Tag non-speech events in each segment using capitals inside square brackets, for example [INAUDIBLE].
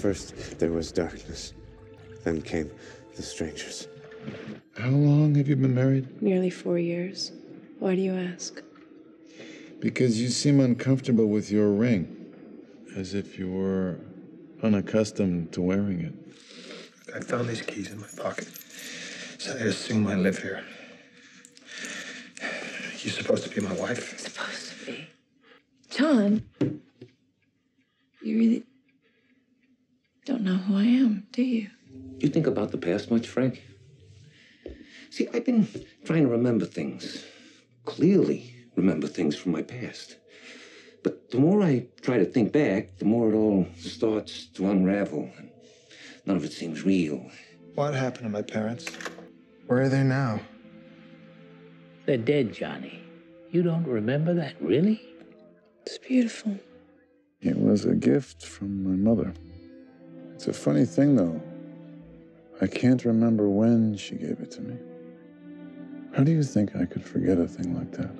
First, there was darkness. Then came the strangers. How long have you been married? Nearly four years. Why do you ask? Because you seem uncomfortable with your ring, as if you were unaccustomed to wearing it. I found these keys in my pocket. So I assume I live here. You're supposed to be my wife. Supposed to be. John, you really don't know who I am, do you? You think about the past much, Frank? See, I've been trying to remember things, clearly remember things from my past. But the more I try to think back, the more it all starts to unravel. and None of it seems real. What happened to my parents? Where are they now? They're dead, Johnny. You don't remember that, really? It's beautiful. It was a gift from my mother. It's a funny thing, though. I can't remember when she gave it to me. How do you think I could forget a thing like that?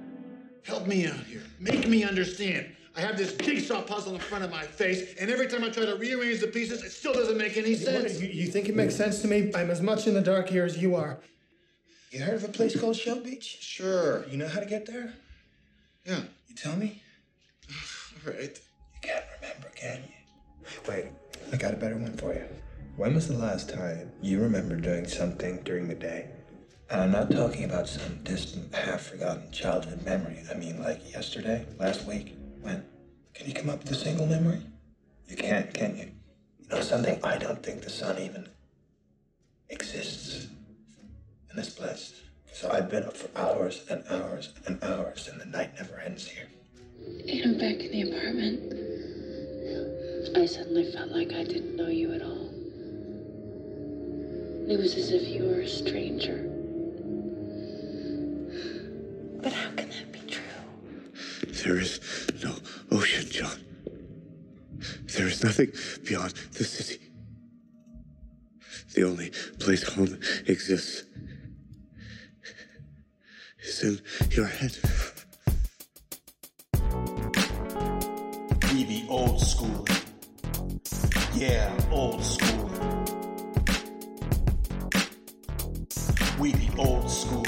Help me out here. Make me understand. I have this jigsaw puzzle in front of my face, and every time I try to rearrange the pieces, it still doesn't make any sense. You, you think it makes sense to me? I'm as much in the dark here as you are. You heard of a place called Shell Beach? Sure. You know how to get there? Yeah. You tell me? [SIGHS] All right. You can't remember, can you? Wait, I got a better one for you. When was the last time you remember doing something during the day? And I'm not talking about some distant, half forgotten childhood memory. I mean, like yesterday, last week. When? Can you come up with a single memory? You can't, can you? You know something? I don't think the sun even exists in this place. So I've been up for hours and hours and hours, and the night never ends here. And I'm back in the apartment. I suddenly felt like I didn't know you at all. It was as if you were a stranger. But how can that be true? There is no ocean, John. There is nothing beyond the city. The only place home exists is in your head. Yeah, old school. We be old school.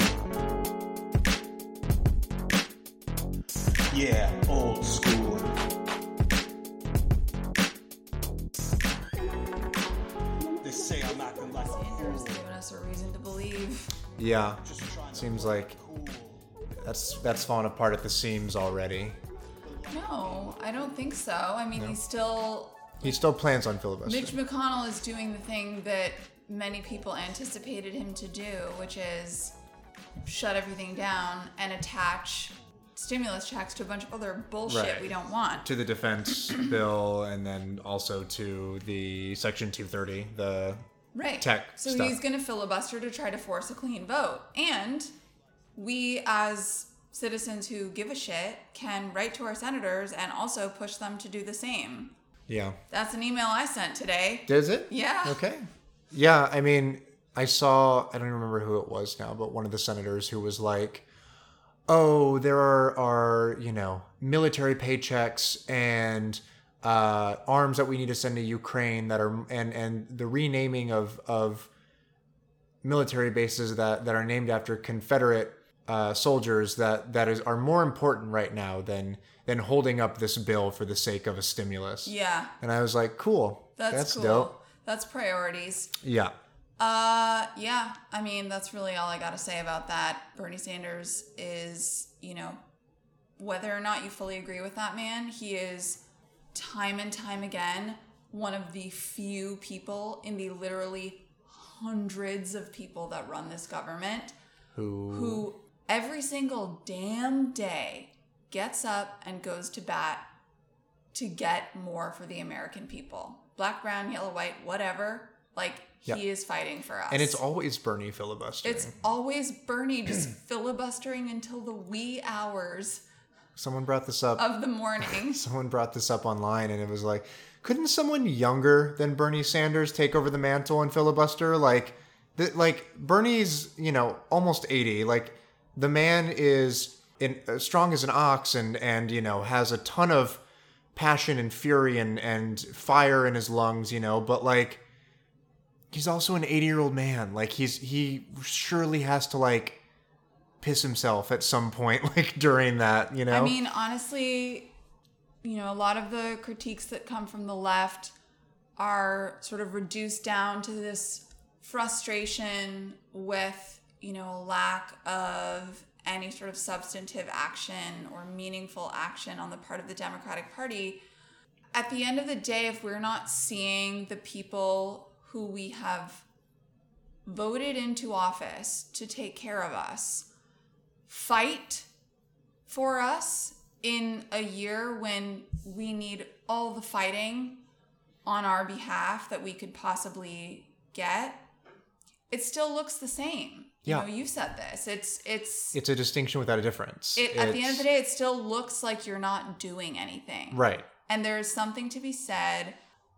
Yeah, old school. They say I'm acting like Sanders giving us a reason to believe. Yeah, seems like that's that's falling apart at the seams already. No, I don't think so. I mean, he's still. He still plans on filibustering. Mitch McConnell is doing the thing that many people anticipated him to do, which is shut everything down and attach stimulus checks to a bunch of other bullshit Right. we don't want. to the defense [CLEARS THROAT] bill and then also to the section 230 the Right. tech so stuff. he's going to filibuster to try to force a clean vote. And we, as citizens who give a shit, can write to our senators and also push them to do the same. Yeah That's an email I sent today. does it Yeah. okay yeah i mean i saw i don't even remember who it was now but one of the senators who was like oh there are are you know military paychecks and uh, arms that we need to send to ukraine that are and and the renaming of of military bases that that are named after confederate uh, soldiers that that is are more important right now than than holding up this bill for the sake of a stimulus Yeah. and i was like cool That's, that's cool. dope That's priorities. yeah Uh, yeah. I mean, that's really all I got to say about that. Bernie Sanders is, you know, whether or not you fully agree with that man, he is time and time again one of the few people in the literally hundreds of people that run this government who who every single damn day gets up and goes to bat to get more for the American people. Black, brown, yellow, white, whatever. Like he is fighting for us. and it's always bernie filibustering it's always Bernie just [CLEARS THROAT] filibustering until the wee hours someone brought this up of the morning. [LAUGHS] someone brought this up online and it was like couldn't someone younger than bernie sanders take over the mantle and filibuster like the, like bernie's you know almost 80 like the man is in, uh, strong as an ox and and you know has a ton of passion and fury and and fire in his lungs, you know, but like he's also an 80 year old man. Like he's he surely has to like piss himself at some point, [LAUGHS] like during that, you know. I mean, honestly, you know, a lot of the critiques that come from the left are sort of reduced down to this frustration with, you know, lack of any sort of substantive action or meaningful action on the part of the Democratic Party. At the end of the day, if we're not seeing the people who we have voted into office to take care of us fight for us in a year when we need all the fighting on our behalf that we could possibly get, it still looks the same. Yeah. You know, you said this. It's it's it's a distinction without a difference. it, at the end of the day, it still looks like you're not doing anything. Right. And there's something to be said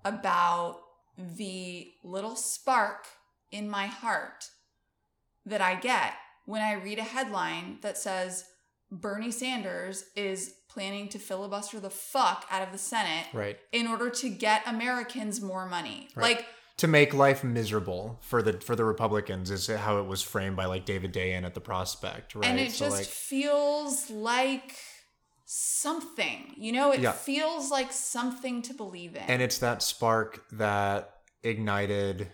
about the little spark in my heart that I get when I read a headline that says Bernie Sanders is planning to filibuster the fuck out of the Senate Right. in order to get Americans more money. Right. Like, to make life miserable for the for the Republicans is how it was framed by like David Dayen at the Prospect, right? and it So, just like, feels like something, you know, it Yeah. feels like something to believe in. and it's that spark that ignited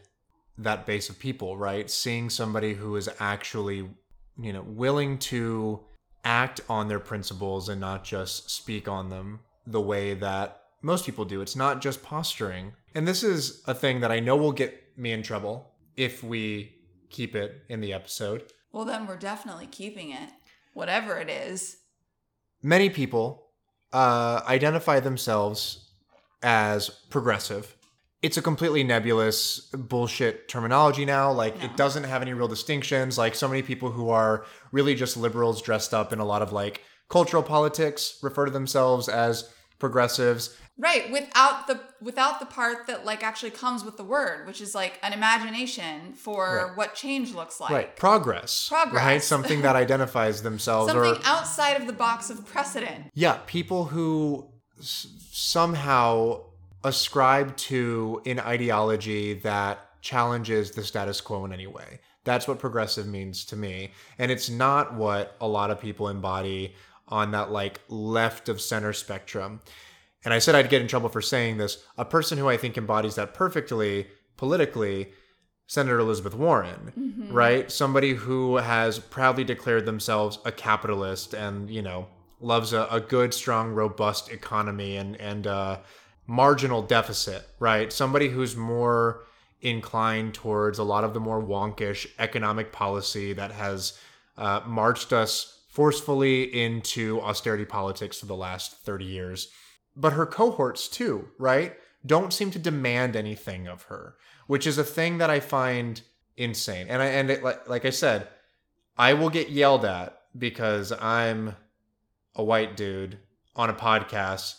that base of people, right? Seeing somebody who is actually, you know, willing to act on their principles and not just speak on them the way that most people do. It's not just posturing. And this is a thing that I know will get me in trouble if we keep it in the episode. well, then we're definitely keeping it, whatever it is. many people uh, identify themselves as progressive. It's a completely nebulous bullshit terminology now. Like, it doesn't have any real distinctions. Like, so many people who are really just liberals dressed up in a lot of like cultural politics refer to themselves as progressives. Right, without the without the part that like actually comes with the word, which is like an imagination for Right. what change looks like. right. Progress. Progress. Right. [LAUGHS] Something that identifies themselves Something or outside of the box of precedent. Yeah, people who s- somehow ascribe to an ideology that challenges the status quo in any way. That's what progressive means to me. And it's not what a lot of people embody on that like left of center spectrum. And I said I'd get in trouble for saying this. A person who I think embodies that perfectly politically, Senator Elizabeth Warren, Mhm. right? Somebody who has proudly declared themselves a capitalist and, you know, loves a, a good, strong, robust economy and, and uh, marginal deficit, right? Somebody who's more inclined towards a lot of the more wonkish economic policy that has uh, marched us forcefully into austerity politics for the last 30 years. But her cohorts, too, right? Don't seem to demand anything of her, which is a thing that I find insane. And I and it, like, like I said, I will get yelled at because I'm a white dude on a podcast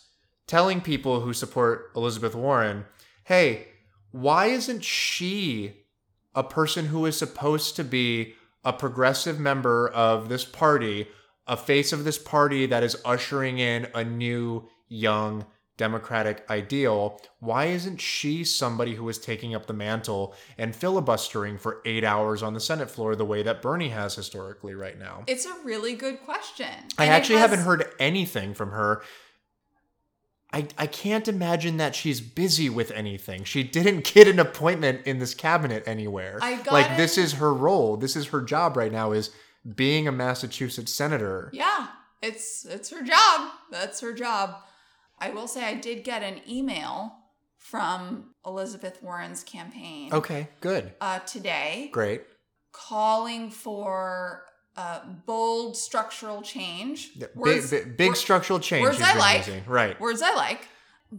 telling people who support Elizabeth Warren, hey, why isn't she a person who is supposed to be a progressive member of this party, a face of this party that is ushering in a new, young, democratic ideal? Why isn't she somebody who is taking up the mantle and filibustering for eight hours on the Senate floor the way that Bernie has historically right now? It's a really good question. I And actually has- haven't heard anything from her. I, I can't imagine that she's busy with anything. She didn't get an appointment in this cabinet anywhere. I got like this is her role. This is her job right now is being a Massachusetts senator. Yeah, it's it's her job. That's her job. I will say I did get an email from Elizabeth Warren's campaign. Okay, good. Uh, today, Great. calling for uh, bold structural change. Yeah, Words- big big, big wor- structural change Words I like. using. Right. Words I like.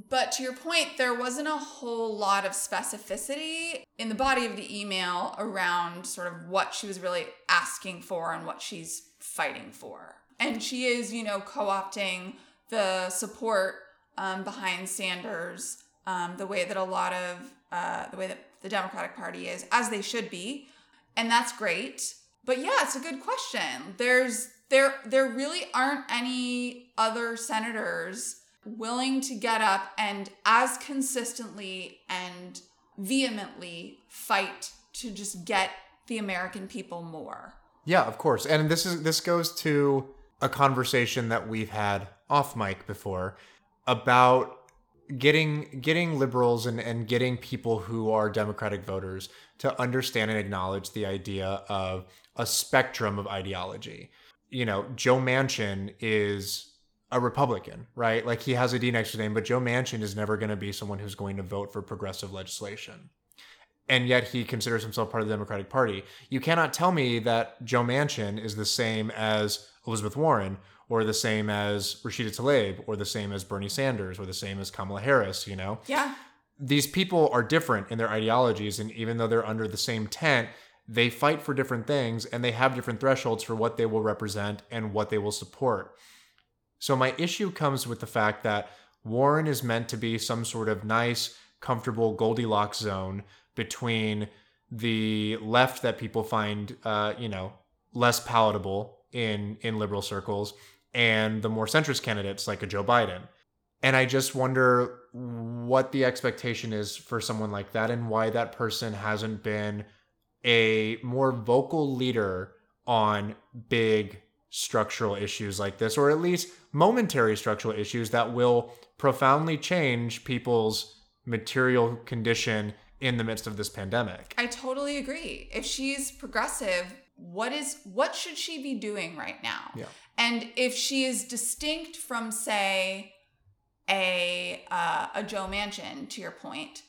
But to your point, there wasn't a whole lot of specificity in the body of the email around sort of what she was really asking for and what she's fighting for. And she is, you know, co opting the support um, behind Sanders um, the way that a lot of, uh, the way that the Democratic Party is, as they should be. And that's great. But yeah, it's a good question. There's, there, there really aren't any other senators willing to get up and as consistently and vehemently fight to just get the American people more. Yeah, of course. And this is this goes to a conversation that we've had off mic before about getting getting liberals and, and getting people who are democratic voters to understand and acknowledge the idea of a spectrum of ideology you know joe manchin is a republican right like he has a d next to his name but joe manchin is never going to be someone who's going to vote for progressive legislation and yet he considers himself part of the democratic party you cannot tell me that joe manchin is the same as elizabeth warren or the same as Rashida Tlaib, or the same as Bernie Sanders, or the same as Kamala Harris, you know? Yeah. These people are different in their ideologies, and even though they're under the same tent, they fight for different things and they have different thresholds for what they will represent and what they will support. So, my issue comes with the fact that Warren is meant to be some sort of nice, comfortable Goldilocks zone between the left that people find, uh, you know, less palatable in in liberal circles and the more centrist candidates like a Joe Biden. And I just wonder what the expectation is for someone like that and why that person hasn't been a more vocal leader on big structural issues like this, or at least momentary structural issues that will profoundly change people's material condition in the midst of this pandemic. I totally agree. If she's progressive, what is what should she be doing right now? Yeah. And if she is distinct from, say, a uh, a Joe Manchin, to your point,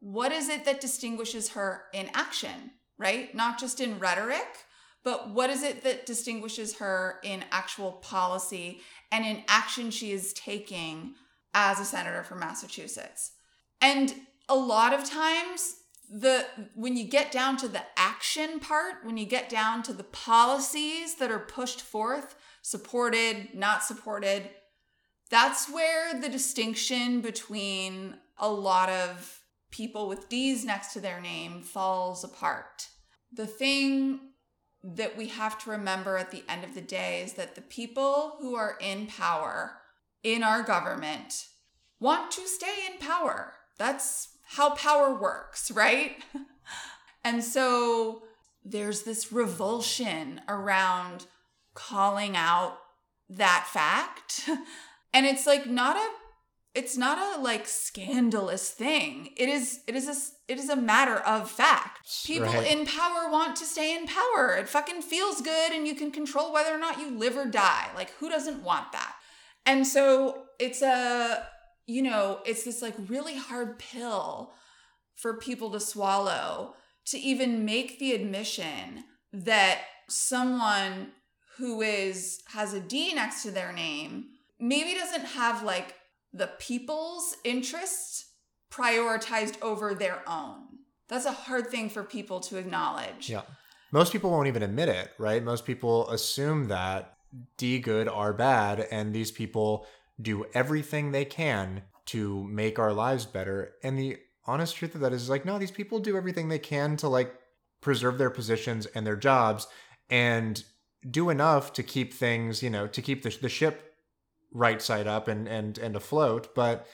what is it that distinguishes her in action, right? Not just in rhetoric, but what is it that distinguishes her in actual policy and in action she is taking as a senator from Massachusetts? And a lot of times the when you get down to the action part, when you get down to the policies that are pushed forth, supported, not supported, that's where the distinction between a lot of people with D's next to their name falls apart. The thing that we have to remember at the end of the day is that the people who are in power in our government want to stay in power. That's how power works, right? [LAUGHS] and so there's this revulsion around calling out that fact. [LAUGHS] and it's like not a it's not a like scandalous thing. It is it is a it is a matter of fact. People Right. in power want to stay in power. It fucking feels good and you can control whether or not you live or die. Like who doesn't want that? And so it's a you know, it's this like really hard pill for people to swallow to even make the admission that someone who is has a D next to their name maybe doesn't have like the people's interests prioritized over their own. That's a hard thing for people to acknowledge. Yeah. Most people won't even admit it, right? Most people assume that D good are bad, and these people do everything they can to make our lives better. And the honest truth of that is like, no, these people do everything they can to like preserve their positions and their jobs and do enough to keep things, you know, to keep the, the ship right side up and, and, and afloat. But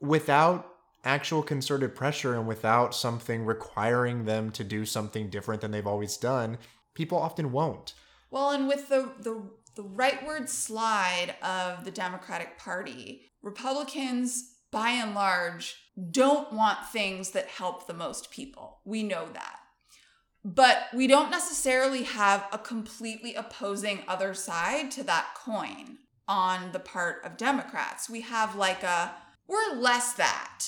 without actual concerted pressure and without something requiring them to do something different than they've always done, people often won't. Well, and with the the the rightward slide of the Democratic Party, Republicans by and large don't want things that help the most people. We know that. But we don't necessarily have a completely opposing other side to that coin on the part of Democrats. We have like a we're less that.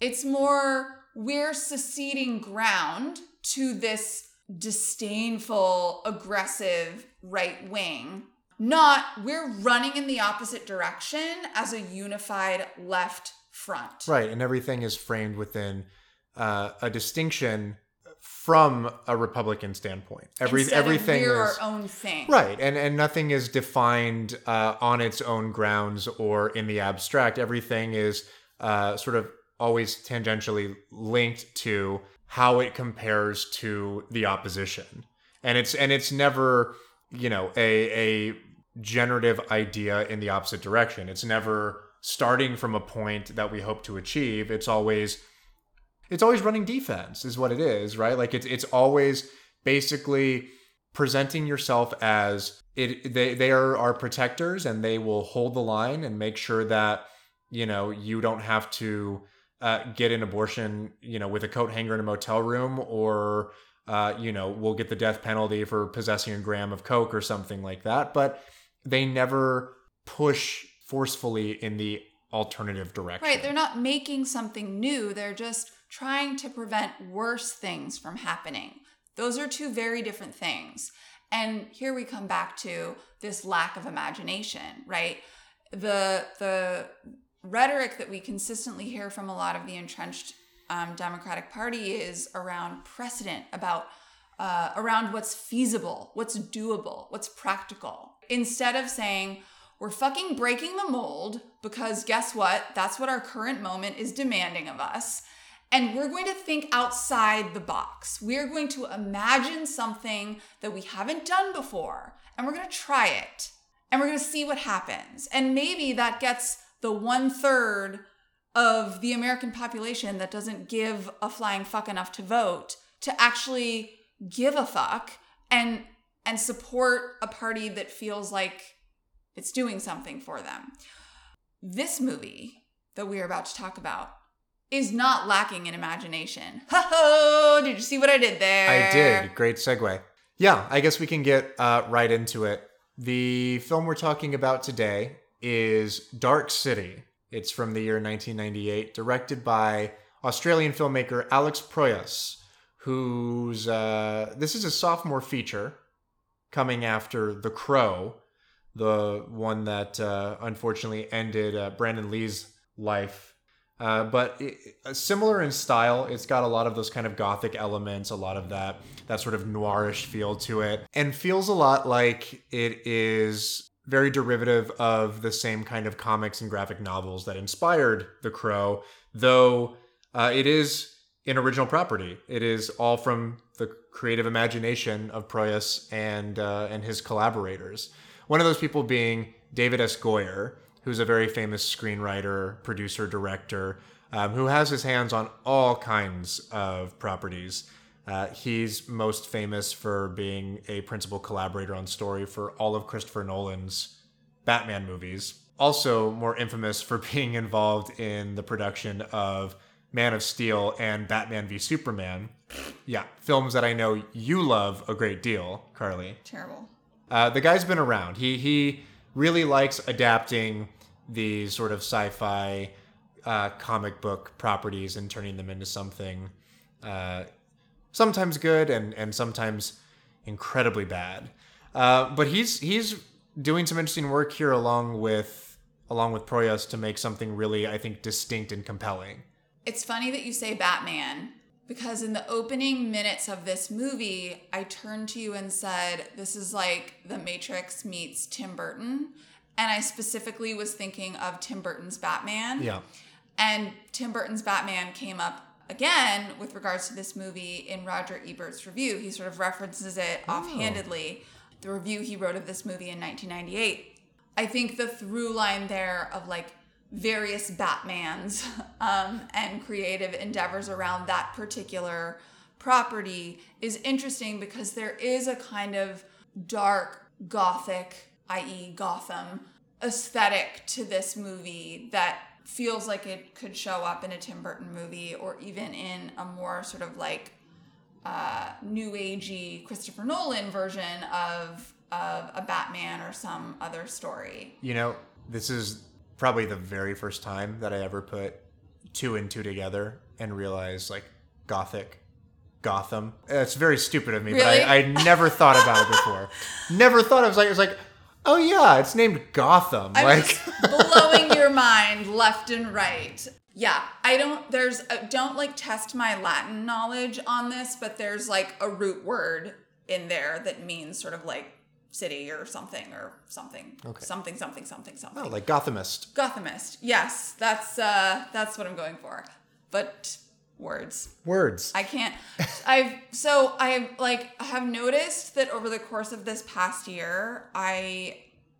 It's more we're seceding ground to this disdainful, aggressive right wing. Not we're running in the opposite direction as a unified left front. Right. And everything is framed within uh, a distinction from a Republican standpoint. Every Instead everything is our own thing. Right, and and nothing is defined uh, on its own grounds or in the abstract. Everything is uh, sort of always tangentially linked to how it compares to the opposition, and it's and it's never you know a a generative idea in the opposite direction. It's never starting from a point that we hope to achieve. It's always it's always running defense is what it is, right? Like it's it's always basically presenting yourself as it they they are our protectors and they will hold the line and make sure that you know you don't have to uh, get an abortion you know with a coat hanger in a motel room or uh, you know we'll get the death penalty for possessing a gram of coke or something like that. But they never push forcefully in the alternative direction. Right, they're not making something new, they're just trying to prevent worse things from happening. Those are two very different things. And here we come back to this lack of imagination, right? The the rhetoric that we consistently hear from a lot of the entrenched um, Democratic Party is around precedent, about uh, around what's feasible, what's doable, what's practical. Instead of saying, we're fucking breaking the mold because guess what? That's what our current moment is demanding of us. And we're going to think outside the box. We're going to imagine something that we haven't done before and we're going to try it and we're going to see what happens. And maybe that gets the one third of the American population that doesn't give a flying fuck enough to vote to actually give a fuck and and support a party that feels like it's doing something for them. This movie that we are about to talk about is not lacking in imagination. Ha ho! Did you see what I did there? I did. Great segue. Yeah, I guess we can get uh, right into it. The film we're talking about today is Dark City. It's from the year 1998, directed by Australian filmmaker Alex Proyas, who's uh, this is a sophomore feature coming after The Crow, the one that uh, unfortunately ended uh, Brandon Lee's life. Uh, but it, similar in style, it's got a lot of those kind of gothic elements, a lot of that that sort of noirish feel to it, and feels a lot like it is very derivative of the same kind of comics and graphic novels that inspired The Crow, though uh, it is an original property. It is all from the creative imagination of Proyas and uh, and his collaborators. One of those people being David S. Goyer, who's a very famous screenwriter, producer, director, um, who has his hands on all kinds of properties. Uh, he's most famous for being a principal collaborator on story for all of Christopher Nolan's Batman movies. Also, more infamous for [LAUGHS] being involved in the production of Man of Steel and Batman v Superman. Yeah, films that I know you love a great deal, Carly. Terrible. Uh, the guy's been around. He he really likes adapting these sort of sci-fi uh, comic book properties and turning them into something uh, sometimes good and and sometimes incredibly bad. Uh, but he's he's doing some interesting work here along with along with Proyas to make something really I think distinct and compelling. It's funny that you say Batman because in the opening minutes of this movie, I turned to you and said, This is like The Matrix meets Tim Burton. And I specifically was thinking of Tim Burton's Batman. Yeah. And Tim Burton's Batman came up again with regards to this movie in Roger Ebert's review. He sort of references it oh. offhandedly. The review he wrote of this movie in 1998. I think the through line there of like various Batmans [LAUGHS] um, and creative endeavors around that particular property is interesting because there is a kind of dark gothic, i.e., Gotham, aesthetic to this movie that feels like it could show up in a Tim Burton movie or even in a more sort of like uh, new agey Christopher Nolan version of of a Batman or some other story. You know, this is probably the very first time that I ever put two and two together and realized like Gothic, Gotham. It's very stupid of me, Really? but I, I never thought about it before. [LAUGHS] never thought it was like it was like, oh yeah, it's named Gotham. I'm like [LAUGHS] blowing your [LAUGHS] mind left and right. Yeah, I don't. There's a, don't like test my Latin knowledge on this, but there's like a root word in there that means sort of like city or something or something. Okay. Something something something something. oh, like Gothamist. Gothamist. Yes, that's uh that's what I'm going for. But words. Words. I can't. I've so I like have noticed that over the course of this past year, I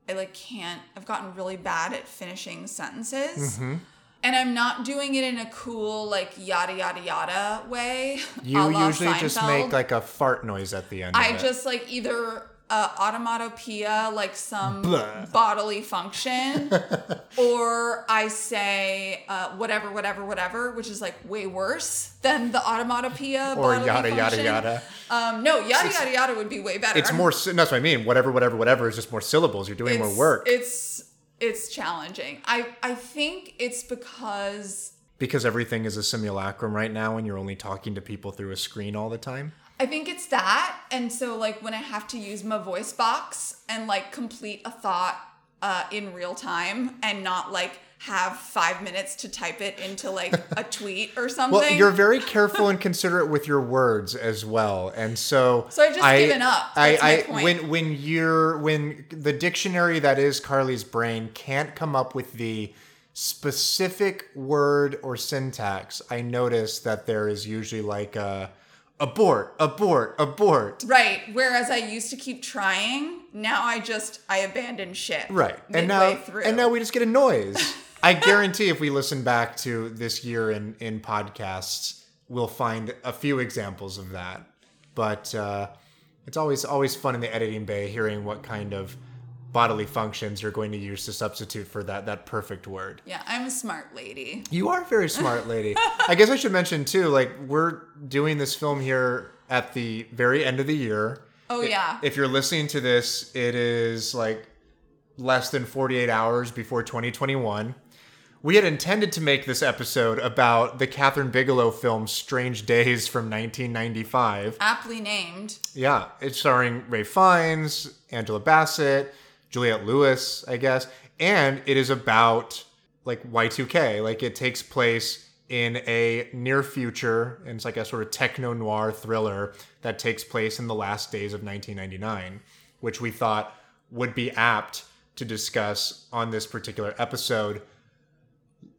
I like can't. I've gotten really bad at finishing sentences. Mhm. And I'm not doing it in a cool, like yada yada yada way. You usually just make like a fart noise at the end. I of it. just like either uh, automatopoeia, like some Blah. bodily function, [LAUGHS] or I say uh, whatever, whatever, whatever, which is like way worse than the automatopoeia. or yada yada function. yada. Um, no, yada It's- yada yada would be way better. It's more. That's what I mean. Whatever, whatever, whatever is just more syllables. You're doing more work It's it's challenging. I I think it's because because everything is a simulacrum right now, and you're only talking to people through a screen all the time. I think it's that, and so like when I have to use my voice box and like complete a thought uh, in real time and not like have five minutes to type it into like [LAUGHS] a tweet or something. Well, you're very careful and considerate with your words as well, and so So I've just given up. I, That's I point. when when you're when the dictionary that is Carly's brain can't come up with the specific word or syntax, I notice that there is usually like a abort, abort, abort. right. Whereas I used to keep trying, now I just I abandon shit. Right. And now through. and now we just get a noise. [LAUGHS] I guarantee if we listen back to this year in in podcasts, we'll find a few examples of that. But uh, it's always always fun in the editing bay hearing what kind of bodily functions you're going to use to substitute for that that perfect word. Yeah, I'm a smart lady. You are a very [LAUGHS] smart lady. I guess I should mention too, like we're doing this film here at the very end of the year. Oh, yeah. If you're listening to this, it is like less than 48 hours before 2021. We had intended to make this episode about the Kathryn Bigelow film Strange Days from 1995. Aptly named. Yeah, it's starring Ralph Fiennes, Angela Bassett, Juliette Lewis, I guess, and it is about like Y2K. Like it takes place in a near future, and it's like a sort of techno noir thriller that takes place in the last days of 1999, which we thought would be apt to discuss on this particular episode.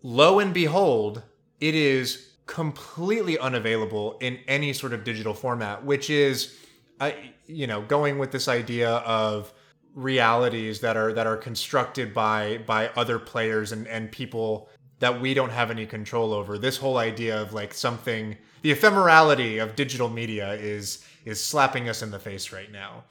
Lo and behold, it is completely unavailable in any sort of digital format, which is, uh, you know, going with this idea of realities that are that are constructed by by other players and and people that we don't have any control over. This whole idea of like something, the ephemerality of digital media is is slapping us in the face right now.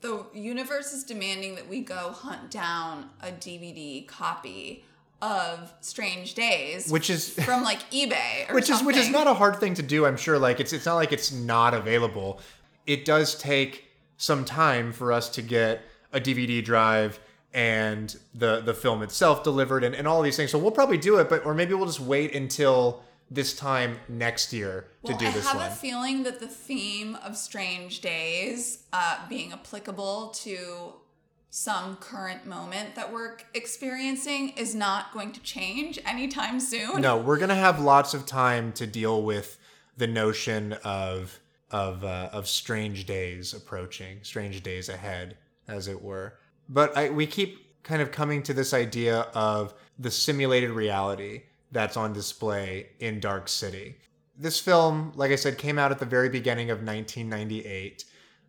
The universe is demanding that we go hunt down a DVD copy of Strange Days, Which is- [LAUGHS] from like eBay, or which is which is not a hard thing to do i'm sure like it's it's not like it's not available it does take some time for us to get a dvd drive and the the film itself delivered and, and all these things so we'll probably do it but or maybe we'll just wait until this time next year to Well, do I this one. I have a feeling that the theme of Strange Days uh, being applicable to some current moment that we're experiencing is not going to change anytime soon. no we're gonna have lots of time to deal with the notion of of uh, of strange days approaching strange days ahead as it were but I, we keep kind of coming to this idea of the simulated reality that's on display in dark city this film like i said came out at the very beginning of 1998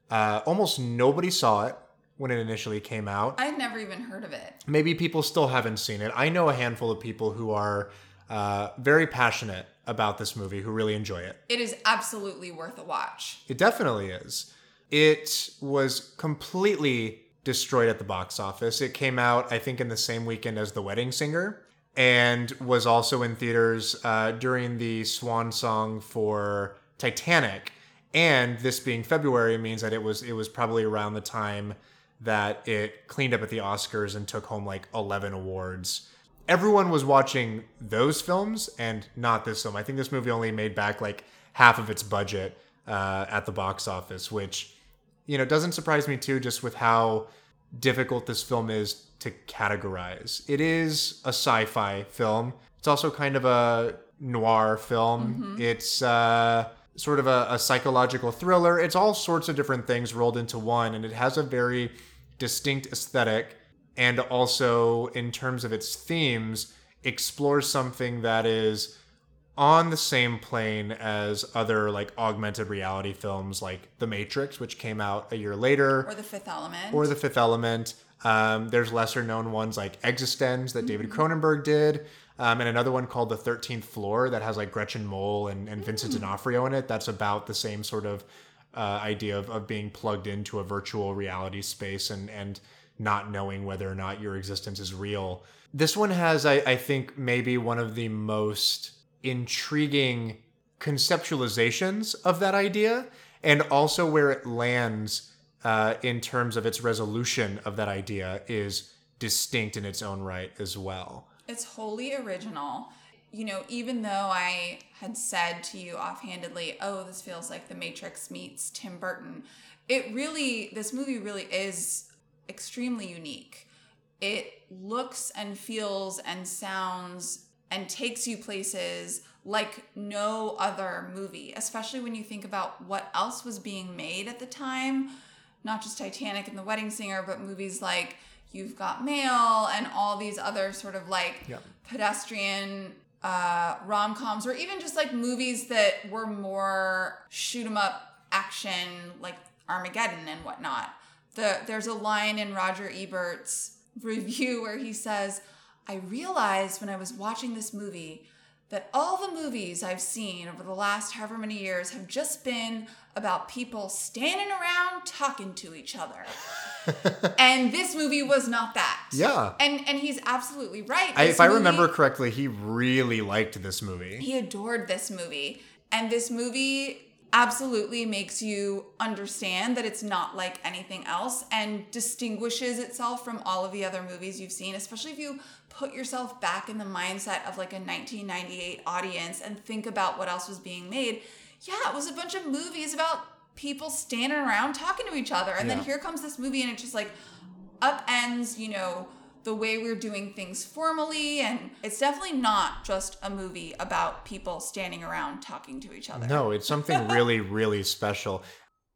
uh, almost nobody saw it when it initially came out I'd never even heard of it. maybe people still haven't seen it. I know a handful of people who are uh, very passionate about this movie, who really enjoy it. It is absolutely worth a watch. It definitely is. It was completely destroyed at the box office. It came out, I think, in the same weekend as The Wedding Singer, and was also in theaters uh, during the swan song for Titanic. And this being February means that it was it was probably around the time that it cleaned up at the Oscars and took home like 11 awards. Everyone was watching those films and not this film. I think this movie only made back like half of its budget uh, at the box office, which, you know, doesn't surprise me too, just with how difficult this film is to categorize. It is a sci fi film, it's also kind of a noir film. It's uh, sort of a, a psychological thriller. It's all sorts of different things rolled into one, and it has a very distinct aesthetic and also in terms of its themes explores something that is on the same plane as other like augmented reality films like The Matrix which came out a year later Or The Fifth Element. or The Fifth Element Um, there's lesser known ones like Existenz that David Cronenberg did, um, and another one called The Thirteenth Floor that has like Gretchen Mol and, and Vincent D'Onofrio in it. That's about the same sort of uh, idea of, of being plugged into a virtual reality space and and not knowing whether or not your existence is real. This one has, I, I think, maybe one of the most intriguing conceptualizations of that idea, and also where it lands uh, in terms of its resolution of that idea is distinct in its own right as well. It's wholly original. You know, even though I had said to you offhandedly, oh, this feels like The Matrix meets Tim Burton, it really, this movie really is extremely unique. It looks and feels and sounds and takes you places like no other movie, especially when you think about what else was being made at the time. Not just Titanic and The Wedding Singer, but movies like You've Got Mail and all these other sort of like Yep. pedestrian uh, rom coms, or even just like movies that were more shoot 'em up action, like Armageddon and whatnot. The, there's a line in Roger Ebert's [LAUGHS] review where he says, I realized when I was watching this movie that all the movies I've seen over the last however many years have just been about people standing around talking to each other. [LAUGHS] and this movie was not that. Yeah. And and he's absolutely right. I, if I remember correctly, he really liked this movie. he adored this movie. And this movie absolutely makes you understand that it's not like anything else and distinguishes itself from all of the other movies you've seen, especially if you put yourself back in the mindset of like a 1998 audience and think about what else was being made. Yeah, it was a bunch of movies about people standing around talking to each other. And then here comes this movie and it just like upends, you know, the way we're doing things formally. And it's definitely not just a movie about people standing around talking to each other. No, it's something [LAUGHS] really, really special.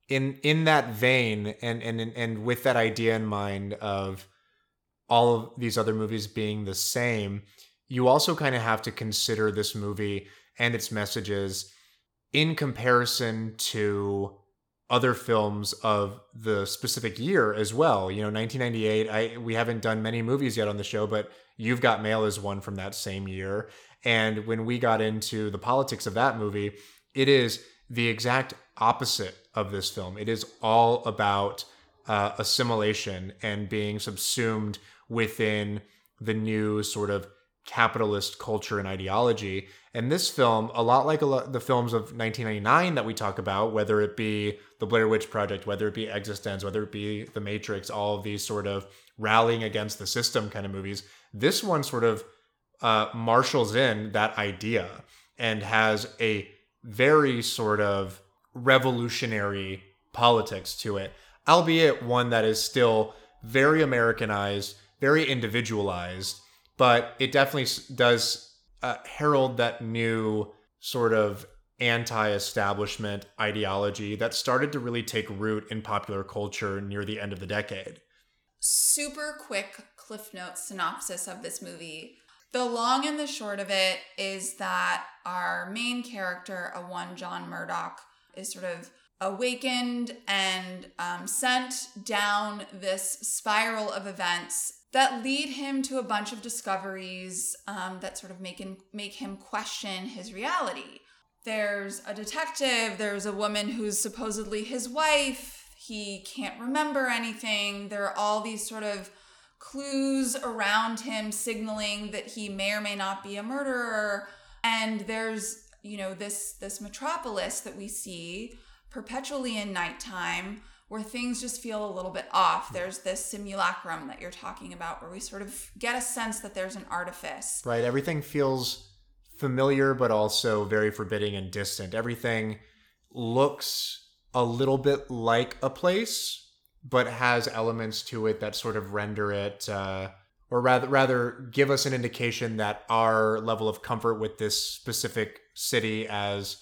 In in that vein, and and and with that idea in mind of all of these other movies being the same, you also kind of have to consider this movie and its messages in comparison to other films of the specific year as well. You know, 1998. I we haven't done many movies yet on the show, but You've Got Mail is one from that same year. And when we got into the politics of that movie, it is the exact opposite of this film. It is all about uh, assimilation and being subsumed within the new sort of capitalist culture and ideology. And this film, a lot like a lot, the films of 1999 that we talk about, whether it be the Blair Witch Project, whether it be Existenz, whether it be The Matrix, all of these sort of rallying against the system kind of movies, this one sort of uh, marshals in that idea and has a very sort of revolutionary politics to it, albeit one that is still very Americanized, very individualized, but it definitely does uh, herald that new sort of anti establishment ideology that started to really take root in popular culture near the end of the decade. super quick cliff note synopsis of this movie. The long and the short of it is that our main character, a one John Murdoch, is sort of awakened and um, sent down this spiral of events that lead him to a bunch of discoveries um, that sort of make him make him question his reality. There's a detective. There's a woman who's supposedly his wife. He can't remember anything. There are all these sort of clues around him signaling that he may or may not be a murderer. And there's, you know, this this metropolis that we see perpetually in nighttime where things just feel a little bit off. There's this simulacrum that you're talking about where we sort of get a sense that there's an artifice. Right? Everything feels familiar, but also very forbidding and distant. Everything looks a little bit like a place, but has elements to it that sort of render it, uh, or rather, rather give us an indication that our level of comfort with this specific city as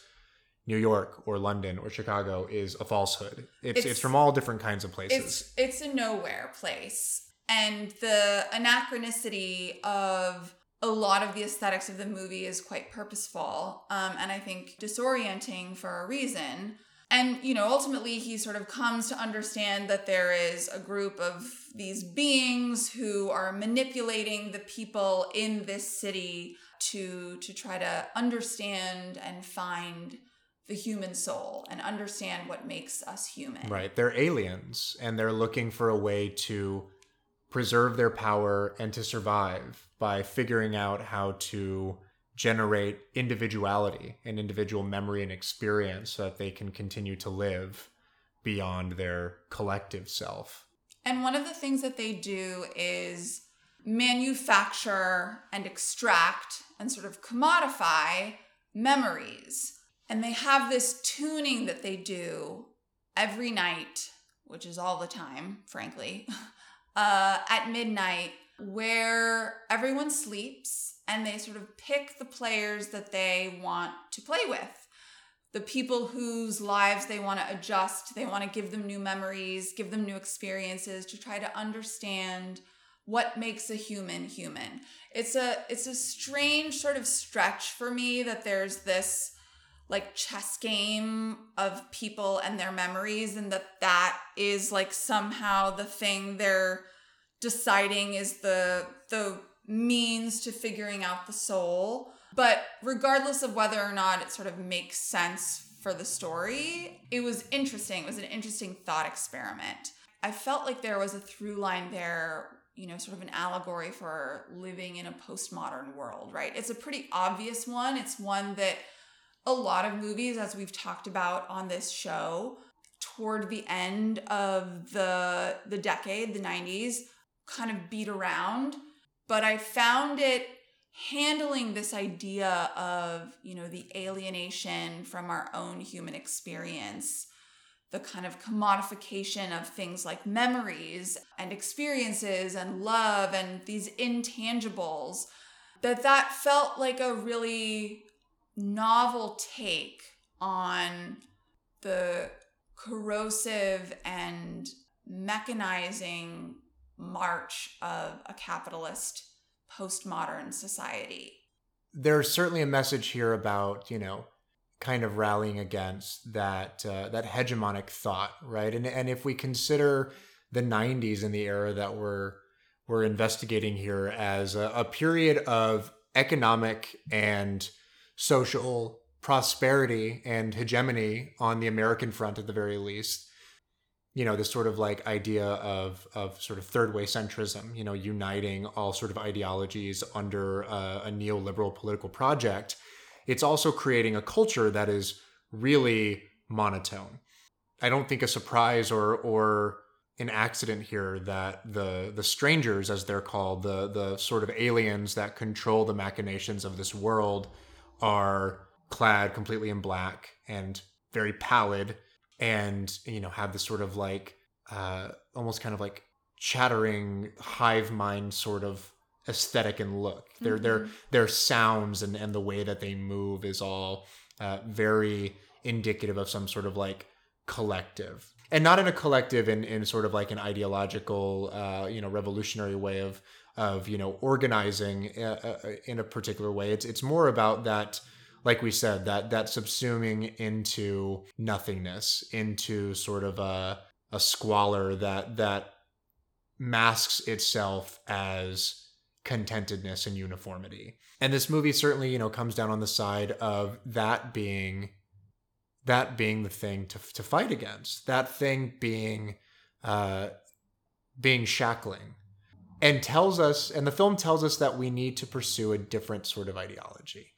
New York or London or Chicago is a falsehood. It's it's, It's- from all different kinds of places. It's it's a nowhere place. And the anachronicity of a lot of the aesthetics of the movie is quite purposeful um, and I think disorienting for a reason. And, you know, ultimately he sort of comes to understand that there is a group of these beings who are manipulating the people in this city to to try to understand and find the human soul and understand what makes us human. Right. They're aliens and they're looking for a way to preserve their power and to survive by figuring out how to generate individuality and individual memory and experience so that they can continue to live beyond their collective self. And one of the things that they do is manufacture and extract and sort of commodify memories. And they have this tuning that they do every night, which is all the time, frankly, [LAUGHS] uh, at midnight, where everyone sleeps and they sort of pick the players that they want to play with. The people whose lives they want to adjust, they want to give them new memories, give them new experiences to try to understand what makes a human human. It's a it's a strange sort of stretch for me that there's this like chess game of people and their memories and that that is like somehow the thing they're deciding is the the means to figuring out the soul. But regardless of whether or not it sort of makes sense for the story it was interesting. It was an interesting thought experiment. I felt like there was a through line there you know sort of an allegory for living in a postmodern world right? It's a pretty obvious one. It's one that a lot of movies, as we've talked about on this show, toward the end of the the decade, the 90s, kind of beat around. But I found it handling this idea of, you know, the alienation from our own human experience, the kind of commodification of things like memories and experiences and love and these intangibles, that that felt like a really novel take on the corrosive and mechanizing march of a capitalist postmodern society. There's certainly a message here about, you know, kind of rallying against that uh, that hegemonic thought, right? And and if we consider the 90s and the era that we're we're investigating here as a, a period of economic and social prosperity and hegemony on the American front at the very least. You know, this sort of like idea of of sort of third way centrism, you know, uniting all sort of ideologies under a, a neoliberal political project. It's also creating a culture that is really monotone. I don't think a surprise or or an accident here that the the strangers, as they're called, the the sort of aliens that control the machinations of this world, are clad completely in black and very pallid and you know have this sort of like uh almost kind of like chattering hive mind sort of aesthetic and look mm-hmm. their their their sounds and and the way that they move is all uh, very indicative of some sort of like collective and not in a collective in in sort of like an ideological uh you know revolutionary way of of you know organizing uh, uh, in a particular way. It's it's more about that, like we said, that that subsuming into nothingness, into sort of a a squalor that that masks itself as contentedness and uniformity. And this movie certainly, you know, comes down on the side of that being that being the thing to to fight against. That thing being uh being shackling and tells us and the film tells us that we need to pursue a different sort of ideology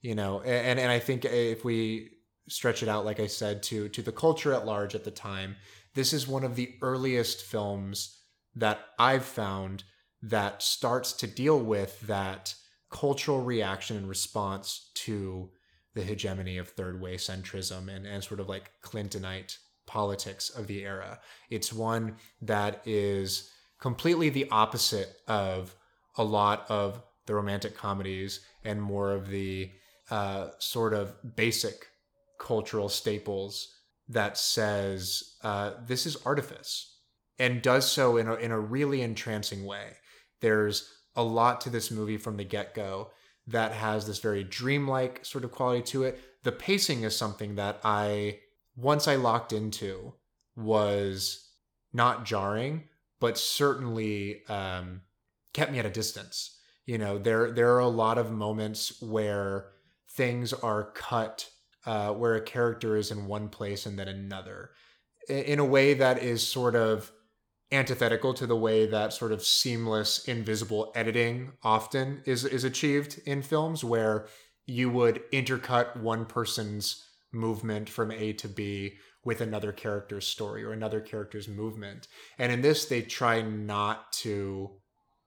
you know and and i think if we stretch it out like i said to to the culture at large at the time this is one of the earliest films that i've found that starts to deal with that cultural reaction and response to the hegemony of third way centrism and, and sort of like clintonite politics of the era. It's one that is completely the opposite of a lot of the romantic comedies and more of the uh, sort of basic cultural staples that says uh, this is artifice and does so in a, in a really entrancing way. There's a lot to this movie from the get go that has this very dreamlike sort of quality to it. The pacing is something that I once I locked into was not jarring, but certainly um, kept me at a distance. You know, there there are a lot of moments where things are cut, uh, where a character is in one place and then another, in a way that is sort of antithetical to the way that sort of seamless invisible editing often is is achieved in films where you would intercut one person's movement from A to B with another character's story or another character's movement. And in this they try not to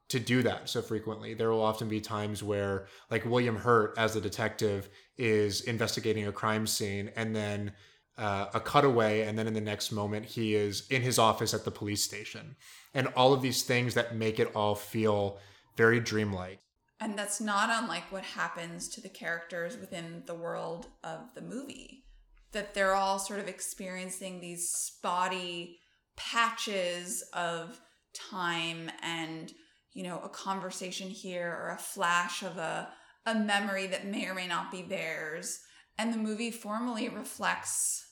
to do that so frequently. There will often be times where like William Hurt as a detective is investigating a crime scene and then uh, a cutaway, and then in the next moment, he is in his office at the police station. And all of these things that make it all feel very dreamlike. And that's not unlike what happens to the characters within the world of the movie. That they're all sort of experiencing these spotty patches of time and, you know, a conversation here or a flash of a, a memory that may or may not be theirs. And the movie formally reflects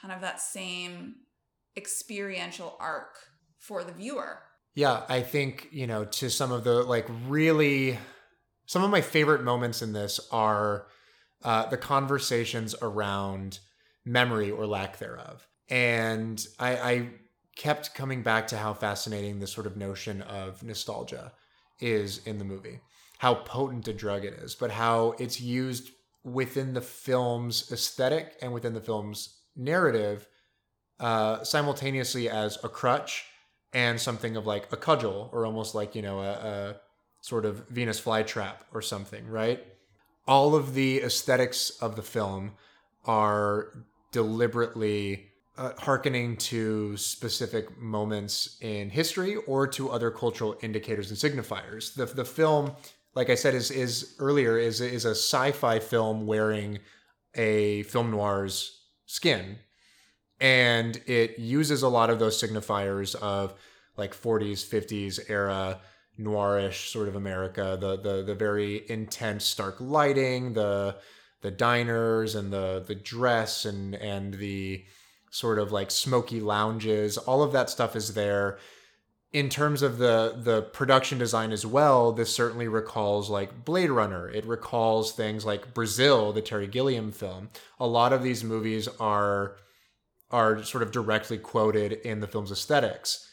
kind of that same experiential arc for the viewer. Yeah, I think, you know, to some of the like really some of my favorite moments in this are uh, the conversations around memory or lack thereof. And I, I kept coming back to how fascinating this sort of notion of nostalgia is in the movie, how potent a drug it is, but how it's used within the film's aesthetic and within the film's narrative uh, simultaneously as a crutch and something of like a cudgel or almost like you know a, a sort of Venus flytrap or something, right? All of the aesthetics of the film are deliberately uh, hearkening to specific moments in history or to other cultural indicators and signifiers. The the film, like I said, is is earlier is is a sci-fi film wearing a film noir's skin and it uses a lot of those signifiers of like 40s 50s era noirish sort of america the the the very intense stark lighting the the diners and the the dress and and the sort of like smoky lounges all of that stuff is there in terms of the the production design as well, this certainly recalls like Blade Runner. It recalls things like Brazil, the Terry Gilliam film. A lot of these movies are are sort of directly quoted in the film's aesthetics.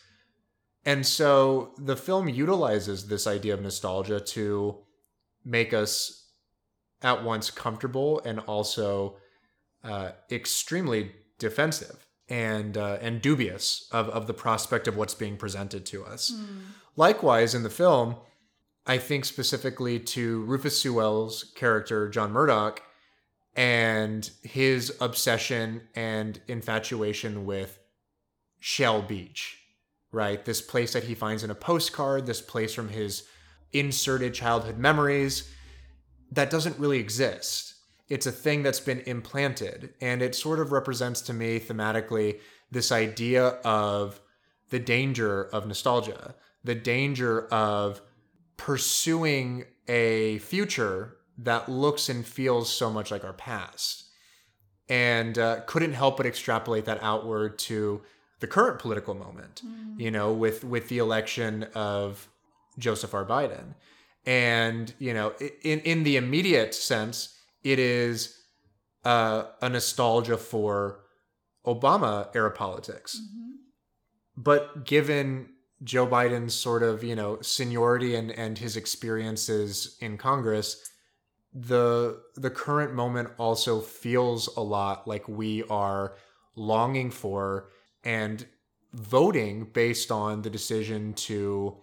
And so the film utilizes this idea of nostalgia to make us at once comfortable and also uh, extremely defensive and uh, and dubious of, of the prospect of what's being presented to us. Mm. Likewise, in the film, I think specifically to Rufus Sewell's character John Murdoch and his obsession and infatuation with Shell Beach, right? This place that he finds in a postcard, this place from his inserted childhood memories that doesn't really exist it's a thing that's been implanted and it sort of represents to me thematically this idea of the danger of nostalgia the danger of pursuing a future that looks and feels so much like our past and uh, couldn't help but extrapolate that outward to the current political moment mm. you know with with the election of joseph r biden and you know in in the immediate sense it is uh, a nostalgia for Obama era politics. Mm-hmm. But given Joe Biden's sort of, you know, seniority and, and his experiences in Congress, the the current moment also feels a lot like we are longing for and voting based on the decision to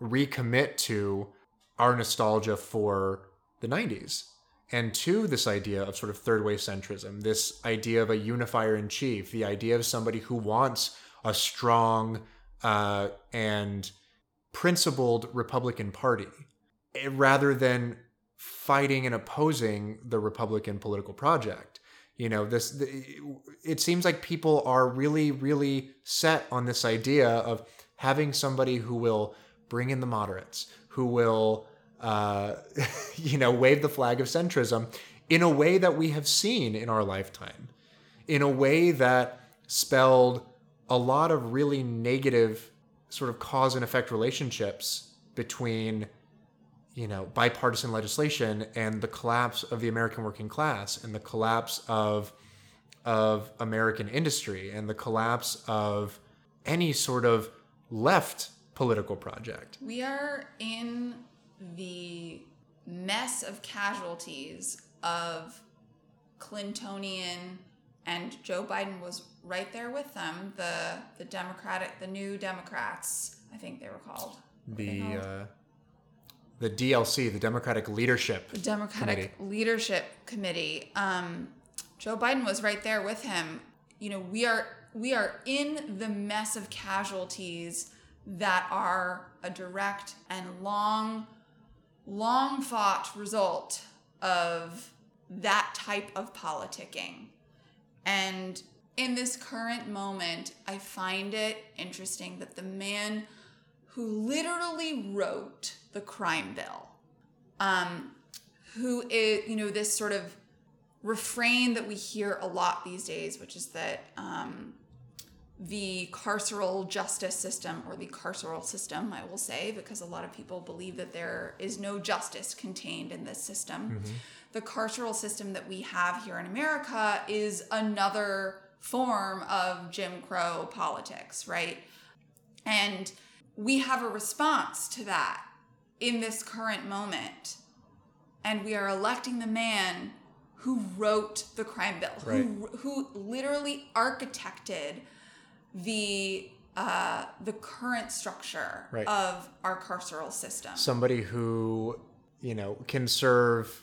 recommit to our nostalgia for the 90s and to this idea of sort of third way centrism, this idea of a unifier in chief, the idea of somebody who wants a strong uh, and principled Republican Party eh, rather than fighting and opposing the Republican political project. You know, this it seems like people are really, really set on this idea of having somebody who will bring in the moderates, who will uh, [LAUGHS] you know, wave the flag of centrism in a way that we have seen in our lifetime. in a way that spelled a lot of really negative sort of cause and effect relationships between you know bipartisan legislation and the collapse of the American working class and the collapse of of American industry and the collapse of any sort of left political project. We are in the mess of casualties of Clintonian and Joe Biden was right there with them. The the Democratic, the new Democrats, I think they were called. The uh, the DLC, the Democratic Leadership The Democratic Committee. Leadership Committee. Um, Joe Biden was right there with him. You know, we are we are in the mess of casualties that are a direct and long, long fought result of that type of politicking. And in this current moment, I find it interesting that the man who literally wrote the crime bill, um, who is, you know, this sort of refrain that we hear a lot these days, which is that um, the carceral justice system, or the carceral system, I will say, because a lot of people believe that there is no justice contained in this system. The carceral system that we have here in America is another form of Jim Crow politics, right? And we have a response to that in this current moment. And we are electing the man who wrote the crime bill, who, who literally architected the uh, the current structure Right. of our carceral system. somebody who you know can serve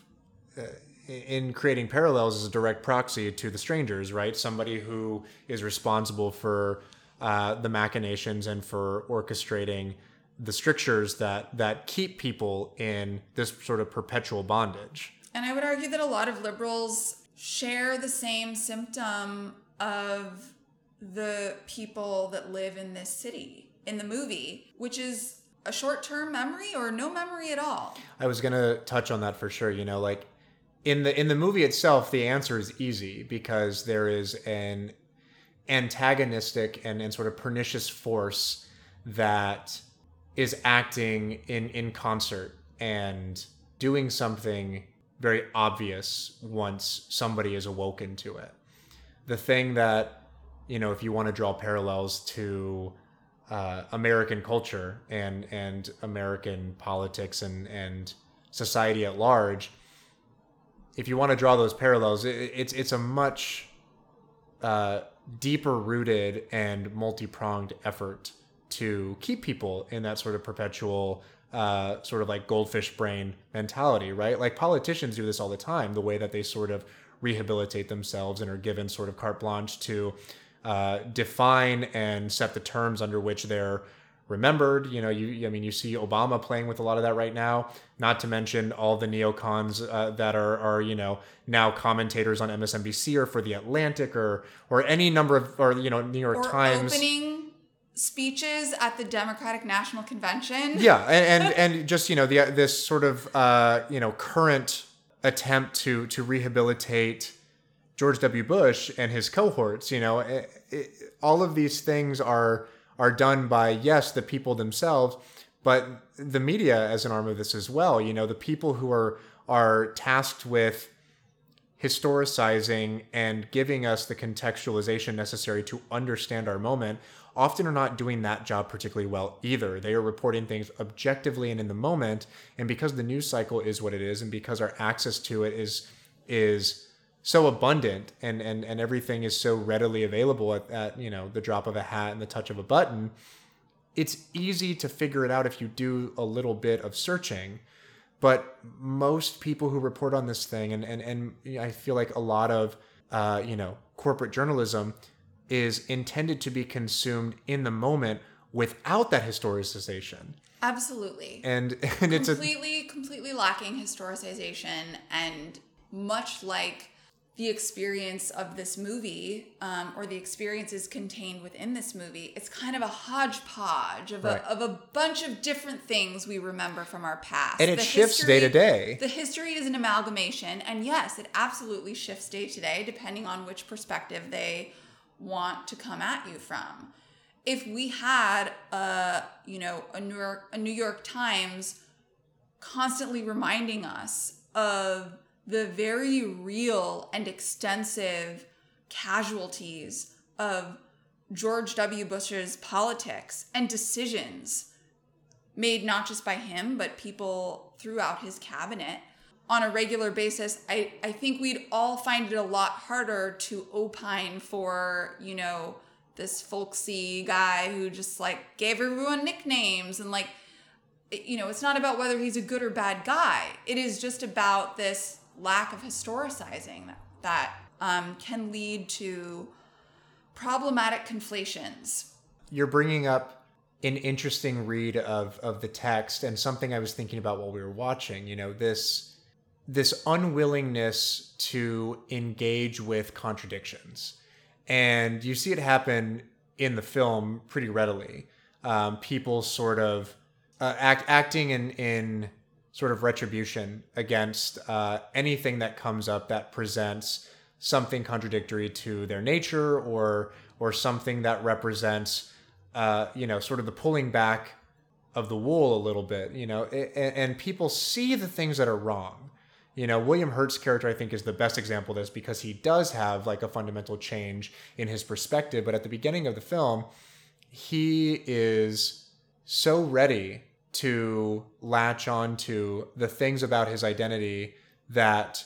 uh, in creating parallels as a direct proxy to the strangers right somebody who is responsible for uh, the machinations and for orchestrating the strictures that that keep people in this sort of perpetual bondage And I would argue that a lot of liberals share the same symptom of the people that live in this city in the movie, which is a short term memory or no memory at all. I was gonna touch on that for sure. You know, like in the in the movie itself, the answer is easy because there is an antagonistic and, and sort of pernicious force that is acting in in concert and doing something very obvious once somebody is awoken to it. The thing that you know, if you want to draw parallels to uh, American culture and and American politics and and society at large, if you want to draw those parallels, it, it's it's a much uh, deeper rooted and multi pronged effort to keep people in that sort of perpetual. Uh, sort of like goldfish brain mentality, right? Like politicians do this all the time. The way that they sort of rehabilitate themselves and are given sort of carte blanche to uh, define and set the terms under which they're remembered. You know, you I mean, you see Obama playing with a lot of that right now. Not to mention all the neocons uh, that are are you know now commentators on MSNBC or for the Atlantic or or any number of or you know New York Or Times. opening speeches at the Democratic National Convention. yeah and, and [LAUGHS] and just you know the this sort of uh you know current attempt to to rehabilitate George W. Bush and his cohorts you know it, it, all of these things are are done by yes the people themselves but the media as an arm of this as well you know the people who are are tasked with historicizing and giving us the contextualization necessary to understand our moment often are not doing that job particularly well either. They are reporting things objectively and in the moment, and because the news cycle is what it is, and because our access to it is is so abundant and and and everything is so readily available at, at you know the drop of a hat and the touch of a button, it's easy to figure it out if you do a little bit of searching. But most people who report on this thing, and and and I feel like a lot of uh, you know corporate journalism is intended to be consumed in the moment without that historicization. Absolutely. And [LAUGHS] and it's a completely, completely lacking historicization and much like the experience of this movie um, or the experiences contained within this movie it's kind of a hodgepodge of, Right. a, of a bunch of different things we remember from our past And it The shifts day to day. the history is an amalgamation and yes it absolutely shifts day to day depending on which perspective they want to come at you from if we had a you know a new york a new york times constantly reminding us of the very real and extensive casualties of George W. Bush's politics and decisions made not just by him, but people throughout his cabinet on a regular basis, I, I think we'd all find it a lot harder to opine for, you know, this folksy guy who just like gave everyone nicknames and like you know, it's not about whether he's a good or bad guy. It is just about this lack of historicizing that, that um, can lead to problematic conflations. You're bringing up an interesting read of of the text and something I was thinking about while we were watching. You know, this this unwillingness to engage with contradictions, and you see it happen in the film pretty readily. Um, people sort of uh, act, acting in in sort of retribution against uh, anything that comes up that presents something contradictory to their nature or or something that represents uh, you know sort of the pulling back of the wool a little bit you know and, and people see the things that are wrong you know william hurt's character i think is the best example of this because he does have like a fundamental change in his perspective. But at the beginning of the film he is so ready to latch on to the things about his identity that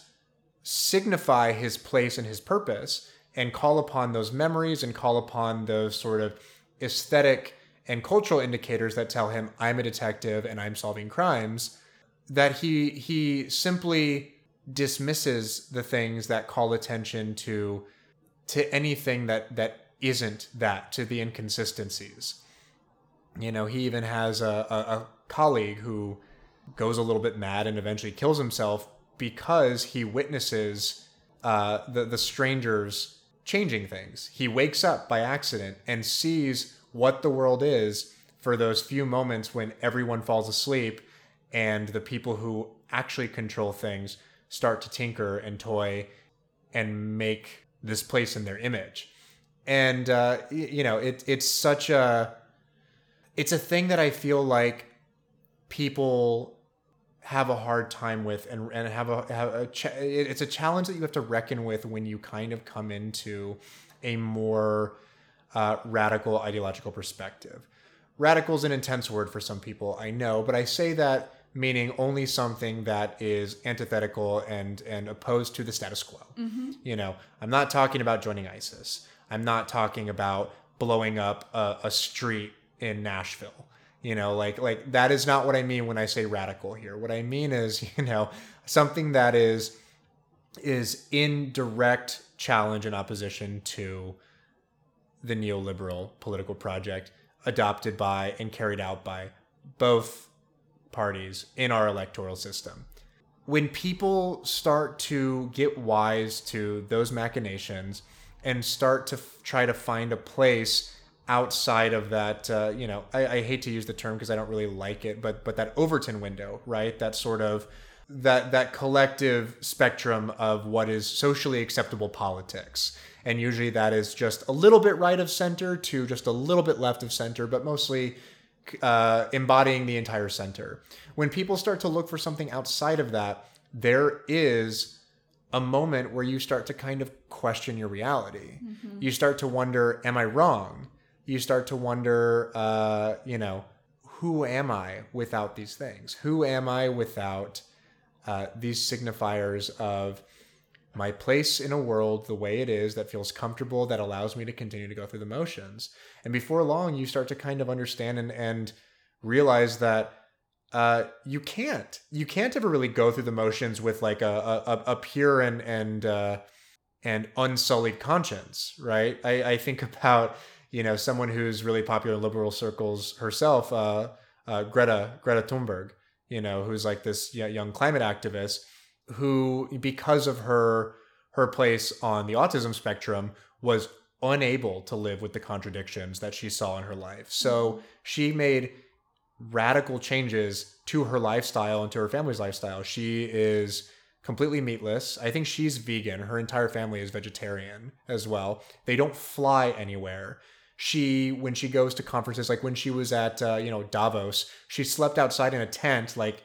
signify his place and his purpose and call upon those memories and call upon those sort of aesthetic and cultural indicators that tell him I'm a detective and I'm solving crimes that he he simply dismisses the things that call attention to to anything that that isn't that to the inconsistencies you know he even has a, a, a colleague who goes a little bit mad and eventually kills himself because he witnesses uh, the the strangers changing things. He wakes up by accident and sees what the world is for those few moments when everyone falls asleep and the people who actually control things start to tinker and toy and make this place in their image. And uh, you know, it it's such a it's a thing that I feel like people have a hard time with and, and have a, have a it- it's a challenge that you have to reckon with when you kind of come into a more uh, radical ideological perspective radical is an intense word for some people i know but i say that meaning only something that is antithetical and and opposed to the status quo. Mhm. you know i'm not talking about joining isis. I'm not talking about blowing up a, a street in nashville. You know like like that is not what i mean when i say radical here. What i mean is [LAUGHS] you know something that is is in direct challenge and opposition to the neoliberal political project adopted by and carried out by both parties in our electoral system. When people start to get wise to those machinations and start to f- try to find a place outside of that uh, you know I, I hate to use the term because i don't really like it but but that overton window right? That sort of that that collective spectrum of what is socially acceptable politics. And usually that is just a little bit right of center to just a little bit left of center but mostly uh, embodying the entire center. When people start to look for something outside of that, there is a moment where you start to kind of question your reality. Mhm. You start to wonder, am I wrong? You start to wonder, uh, you know, who am I without these things? Who am I without uh, these signifiers of my place in a world the way it is that feels comfortable, that allows me to continue to go through the motions? And before long, you start to kind of understand and, and realize that uh, you can't. You can't ever really go through the motions with like a, a, a pure and and uh, and unsullied conscience, right? I, I think about you know someone who's really popular in liberal circles herself, uh, uh, Greta Greta Thunberg, you know, who's like this young climate activist who, because of her her place on the autism spectrum was unable to live with the contradictions that she saw in her life. So she made radical changes to her lifestyle and to her family's lifestyle. She is completely meatless. I think she's vegan. Her entire family is vegetarian as well. They don't fly anywhere. She, when she goes to conferences, like when she was at, uh, you know, Davos, she slept outside in a tent, like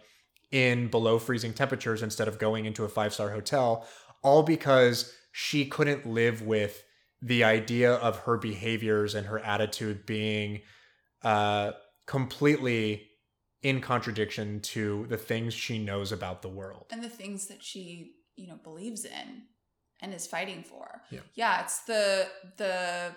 in below freezing temperatures instead of going into a five star hotel, all because she couldn't live with the idea of her behaviors and her attitude being uh, completely in contradiction to the things she knows about the world. and the things that she you know believes in and is fighting for Yeah. yeah it's the the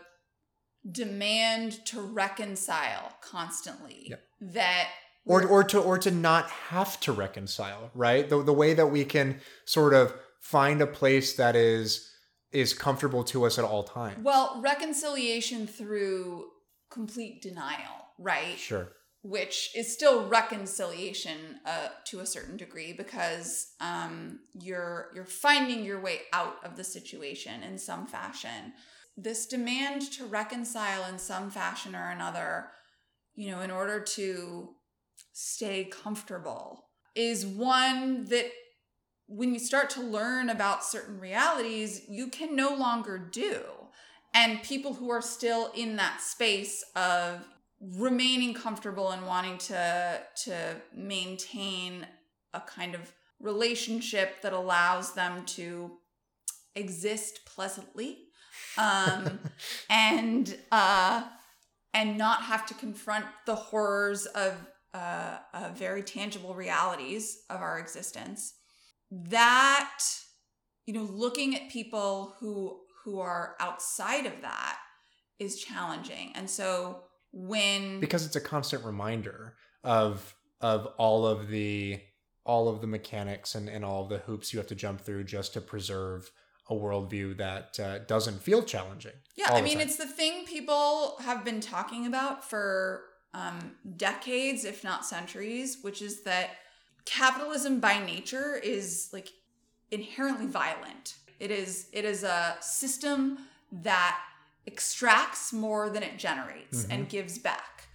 demand to reconcile constantly Yep. that or or to or to not have to reconcile right? The, the way that we can sort of find a place that is is comfortable to us at all times. Well reconciliation through complete denial right? Sure. Which is still reconciliation uh, to a certain degree because um, you're you're finding your way out of the situation in some fashion. This demand to reconcile in some fashion or another, you know, in order to stay comfortable, is one that when you start to learn about certain realities, you can no longer do. And people who are still in that space of remaining comfortable and wanting to to maintain a kind of relationship that allows them to exist pleasantly um [LAUGHS] and uh and not have to confront the horrors of uh, uh very tangible realities of our existence that you know looking at people who who are outside of that is challenging and so when because it's a constant reminder of of all of the all of the mechanics and, and all of the hoops you have to jump through just to preserve a worldview that uh, doesn't feel challenging. Yeah, I mean, it's the thing people have been talking about for um, decades, if not centuries, which is that capitalism by nature is like inherently violent. It is it is a system that extracts more than it generates Mhm. and gives back.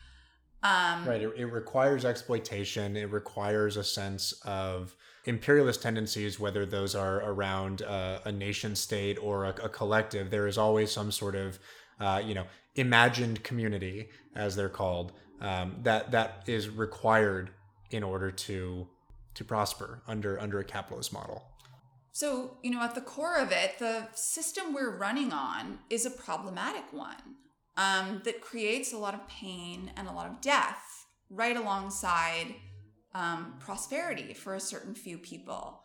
Um, Right. It, it requires exploitation. It requires a sense of imperialist tendencies, whether those are around uh, a nation state or a, a collective. There is always some sort of, uh, you know, imagined community, as they're called, um, that that is required in order to to prosper under under a capitalist model. So, you know, at the core of it, the system we're running on is a problematic one um, that creates a lot of pain and a lot of death right alongside um, prosperity for a certain few people.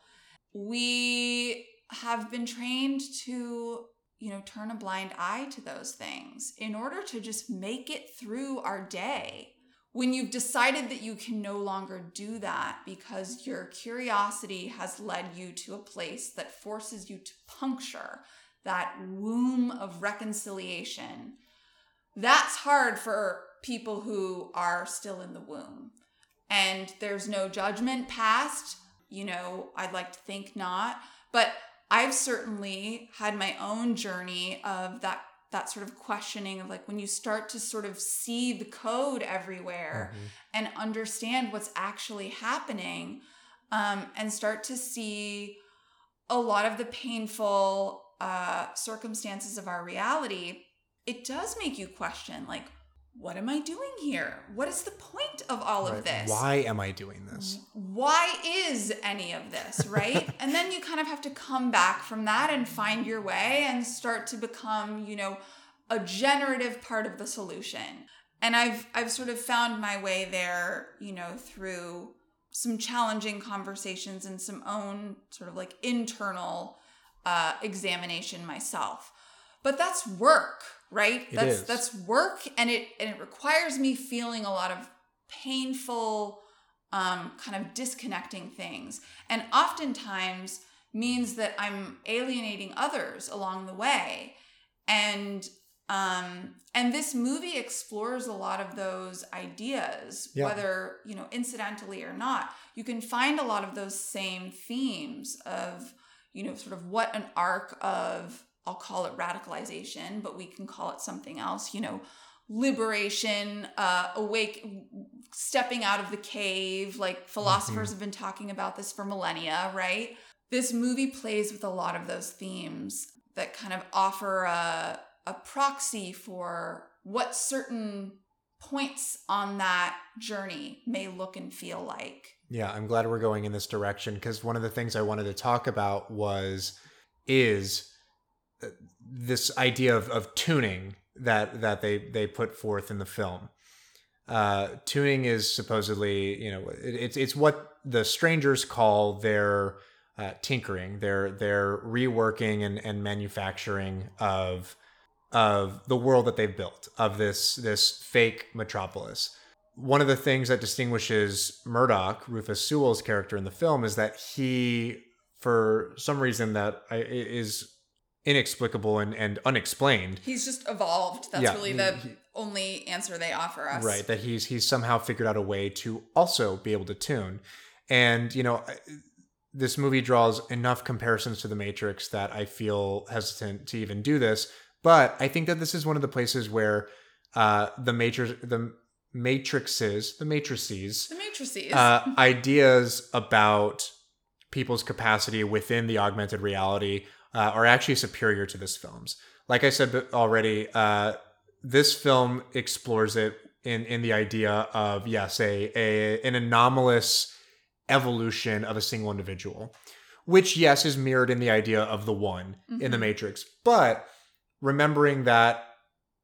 We have been trained to, you know, turn a blind eye to those things in order to just make it through our day when you've decided that you can no longer do that because your curiosity has led you to a place that forces you to puncture that womb of reconciliation, that's hard for people who are still in the womb. And there's no judgment passed. You know, I'd like to think not. But I've certainly had my own journey of that that sort of questioning of like when you start to sort of see the code everywhere and understand what's actually happening um, and start to see a lot of the painful uh, circumstances of our reality it does make you question like what am i doing here? What is the point of all of this? Why am I doing this? why is any of this right? [LAUGHS] And then you kind of have to come back from that and find your way and start to become you know a generative part of the solution. And i've i've sort of found my way there you know through some challenging conversations and some own sort of like internal uh, examination myself. But that's work right It that's is. that's work and it and it requires me feeling a lot of painful um, kind of disconnecting things and oftentimes means that i'm alienating others along the way and um and this movie explores a lot of those ideas Yeah. whether you know incidentally or not you can find a lot of those same themes of you know, sort of what an arc of, I'll call it radicalization, but we can call it something else, you know, liberation, uh, awake, stepping out of the cave. Like philosophers Mhm. have been talking about this for millennia, right? This movie plays with a lot of those themes that kind of offer a, a proxy for what certain points on that journey may look and feel like. Yeah, I'm glad we're going in this direction because one of the things I wanted to talk about was is this idea of, of tuning that that they they put forth in the film. Uh, tuning is supposedly, you know, it, it's it's what the strangers call their uh, tinkering, their their reworking and, and manufacturing of of the world that they've built of this this fake metropolis one of the things that distinguishes Murdoch, Rufus Sewell's character in the film, is that he, for some reason that is inexplicable and, and unexplained, He's just evolved. That's Yeah, really he- the he- only answer they offer us. right? That he's he's somehow figured out a way to also be able to tune, and you know, this movie draws enough comparisons to the Matrix that I feel hesitant to even do this. But I think that this is one of the places where uh, the Matrix, the matrices, the matrices, The matrices. uh, ideas about people's capacity within the augmented reality uh, are actually superior to this film's. Like I said already, uh, this film explores it in in the idea of yes, a, a an anomalous evolution of a single individual, which yes is mirrored in the idea of the one in the Mhm. Matrix, but remembering that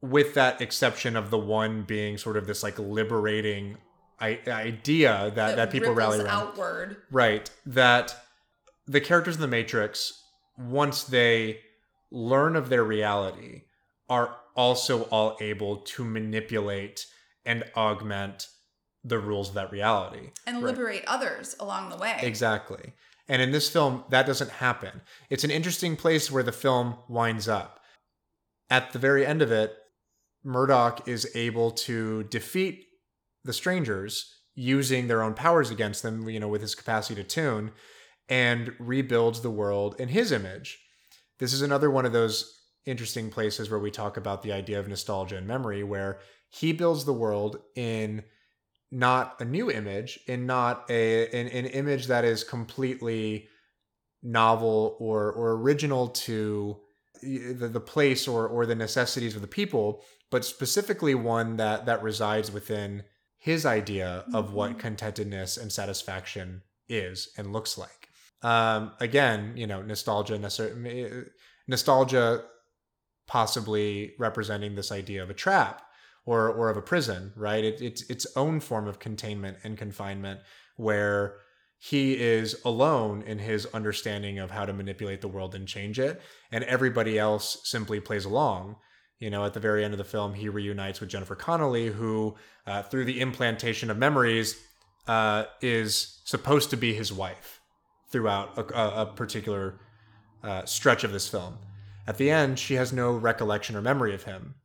with that exception of the one being sort of this like liberating I- idea that, that, people rally around. outward. Right. That the characters in the Matrix, once they learn of their reality, are also all able to manipulate and augment the rules of that reality. and Right. liberate others along the way. Exactly. And in this film, that doesn't happen. It's an interesting place where the film winds up. At the very end of it, Murdoch is able to defeat the strangers using their own powers against them, you know, with his capacity to tune, and rebuilds the world in his image. This is another one of those interesting places where we talk about the idea of nostalgia and memory, where he builds the world in not a new image and not a an, an image that is completely novel or or original to the, the place or or the necessities of the people but specifically one that that resides within his idea of what Mhm. contentedness and satisfaction is and looks like um again you know nostalgia necessar- nostalgia possibly representing this idea of a trap or or of a prison, right? It, it's its own form of containment and confinement where he is alone in his understanding of how to manipulate the world and change it, and everybody else simply plays along. You know, at the very end of the film, he reunites with Jennifer Connelly, who, uh, through the implantation of memories, uh, is supposed to be his wife throughout a, a, particular uh, stretch of this film. At the end, she has no recollection or memory of him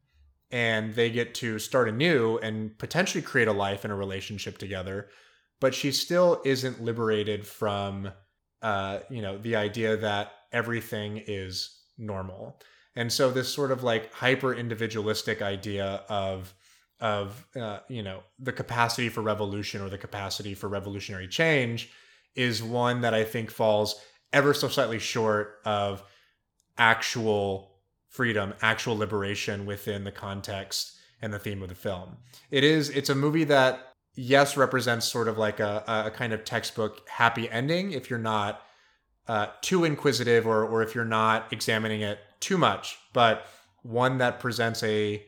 and they get to start anew and potentially create a life and a relationship together but she still isn't liberated from uh you know the idea that everything is normal and so this sort of like hyper individualistic idea of of uh, you know the capacity for revolution or the capacity for revolutionary change is one that i think falls ever so slightly short of actual freedom, actual liberation within the context and the theme of the film. It is it's a movie that yes represents sort of like a, a kind of textbook happy ending if you're not uh, too inquisitive or or if you're not examining it too much, but one that presents a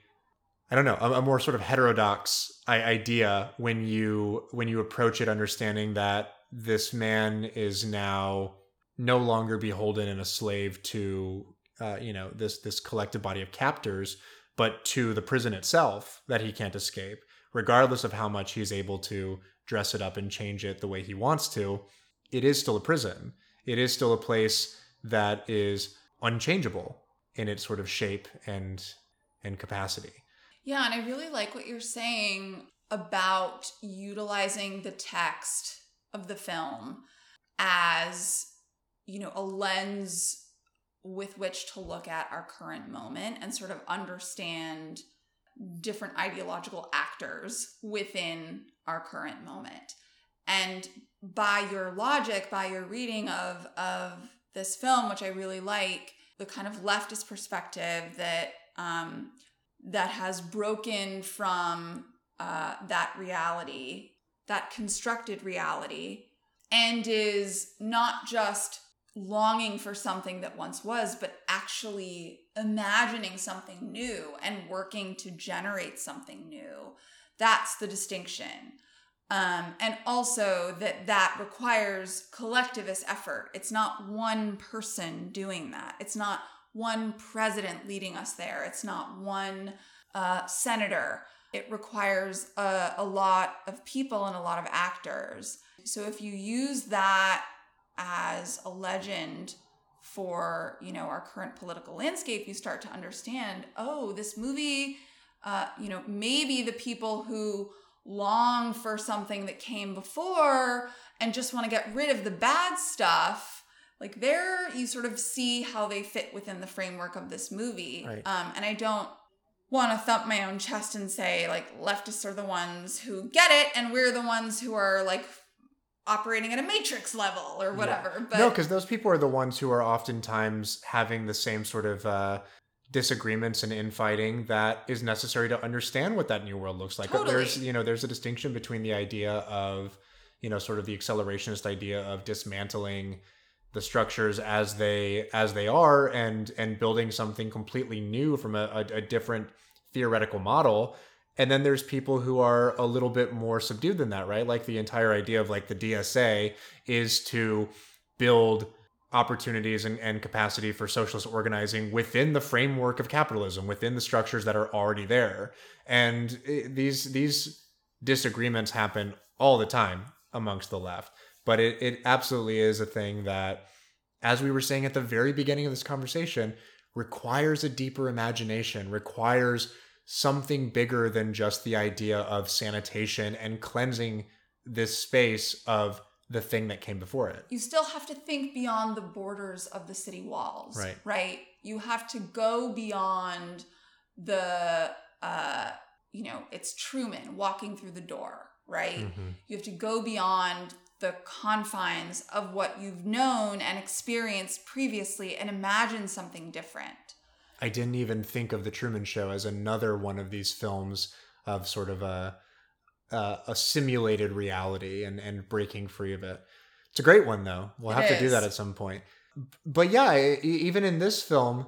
I don't know a, a more sort of heterodox idea when you when you approach it understanding that this man is now no longer beholden and a slave to uh, you know this this collective body of captors but to the prison itself that he can't escape regardless of how much he's able to dress it up and change it the way he wants to it is still a prison. It is still a place that is unchangeable in its sort of shape and and capacity. Yeah, and I really like what you're saying about utilizing the text of the film as you know, a lens with which to look at our current moment and sort of understand different ideological actors within our current moment. And by your logic, by your reading of of this film, which I really like, the kind of leftist perspective that um, that has broken from uh, that reality, that constructed reality, and is not just longing for something that once was, but actually imagining something new and working to generate something new. That's the distinction. Um, and also that that requires collectivist effort. It's not one person doing that. It's not one president leading us there. It's not one uh, senator. It requires a, a lot of people and a lot of actors. So if you use that as a legend for you know our current political landscape, you start to understand. Oh, this movie. Uh, you know, maybe the people who long for something that came before and just want to get rid of the bad stuff like there you sort of see how they fit within the framework of this movie Right. um, and i don't want to thump my own chest and say like leftists are the ones who get it and we're the ones who are like operating at a matrix level or whatever but no, because those people are the ones who are oftentimes having the same sort of uh, disagreements and infighting that is necessary to understand what that new world looks like. But There's you know there's a distinction between the idea of you know sort of the accelerationist idea of dismantling the structures as they as they are and and building something completely new from a, a, a different theoretical model. And then there's people who are a little bit more subdued than that right? Like the entire idea of like the dsa is to build opportunities and, and capacity for socialist organizing within the framework of capitalism within the structures that are already there. And eh, these these disagreements happen all the time amongst the left but it, it absolutely is a thing that as we were saying at the very beginning of this conversation requires a deeper imagination requires something bigger than just the idea of sanitation and cleansing this space of the thing that came before it you still have to think beyond the borders of the city walls Right. right you have to go beyond the uh you know it's truman walking through the door right Mhm. you have to go beyond the confines of what you've known and experienced previously and imagine something different I didn't even think of the Truman Show as another one of these films of sort of a a, a simulated reality and and breaking free of it. It's a great one though. We'll It have to do that at some point. But yeah, even in this film,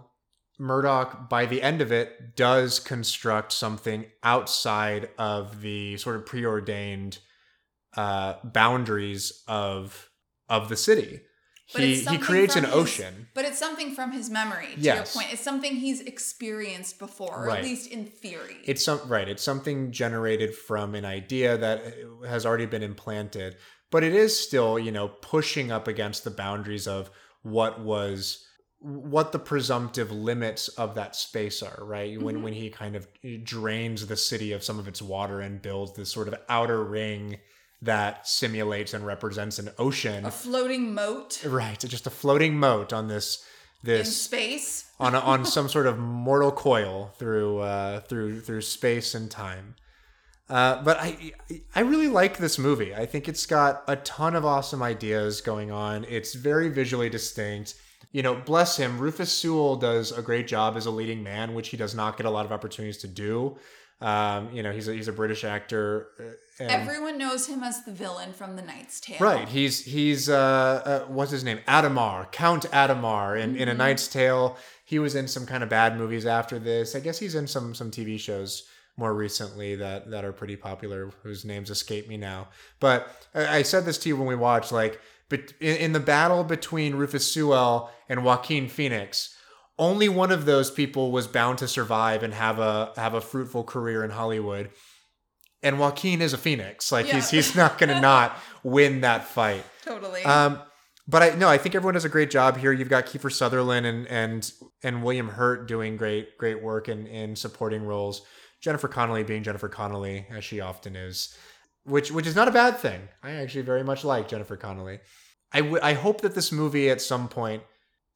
Murdoch by the end of it does construct something outside of the sort of preordained uh, boundaries of of the city. But he he creates an his- ocean. but it's something from his memory to Yes. your point it's something he's experienced before or Right. at least in theory It's some right. It's something generated from an idea that has already been implanted, but it is still, you know, pushing up against the boundaries of what was what the presumptive limits of that space are, right? When Mhm. when he kind of drains the city of some of its water and builds this sort of outer ring that simulates and represents an ocean. a floating moat Right, just a floating moat on this in this space on a, on [LAUGHS] some sort of mortal coil through uh, through through space and time. Uh, but I I really like this movie. I think it's got a ton of awesome ideas going on. It's very visually distinct. You know, bless him, Rufus Sewell does a great job as a leading man, which he does not get a lot of opportunities to do. Um, you know, he's a, he's a British actor. And, Everyone knows him as the villain from The Knight's Tale. Right. He's he's uh, uh what's his name? Adhemar, Count Adhemar in, in A Mhm. Knight's Tale. He was in some kind of bad movies after this. I guess he's in some some TV shows more recently that that are pretty popular whose names escape me now. But I, I said this to you when we watched like but in, in the battle between Rufus Sewell and Joaquin Phoenix, only one of those people was bound to survive and have a have a fruitful career in Hollywood. And Joaquin is a phoenix. Like he's Yeah. he's not gonna [LAUGHS] not win that fight. Totally. Um, but I no, I think everyone does a great job here. You've got Kiefer Sutherland and and and William Hurt doing great great work in in supporting roles. Jennifer Connelly being Jennifer Connelly as she often is, which which is not a bad thing. I actually very much like Jennifer Connelly. I I hope that this movie at some point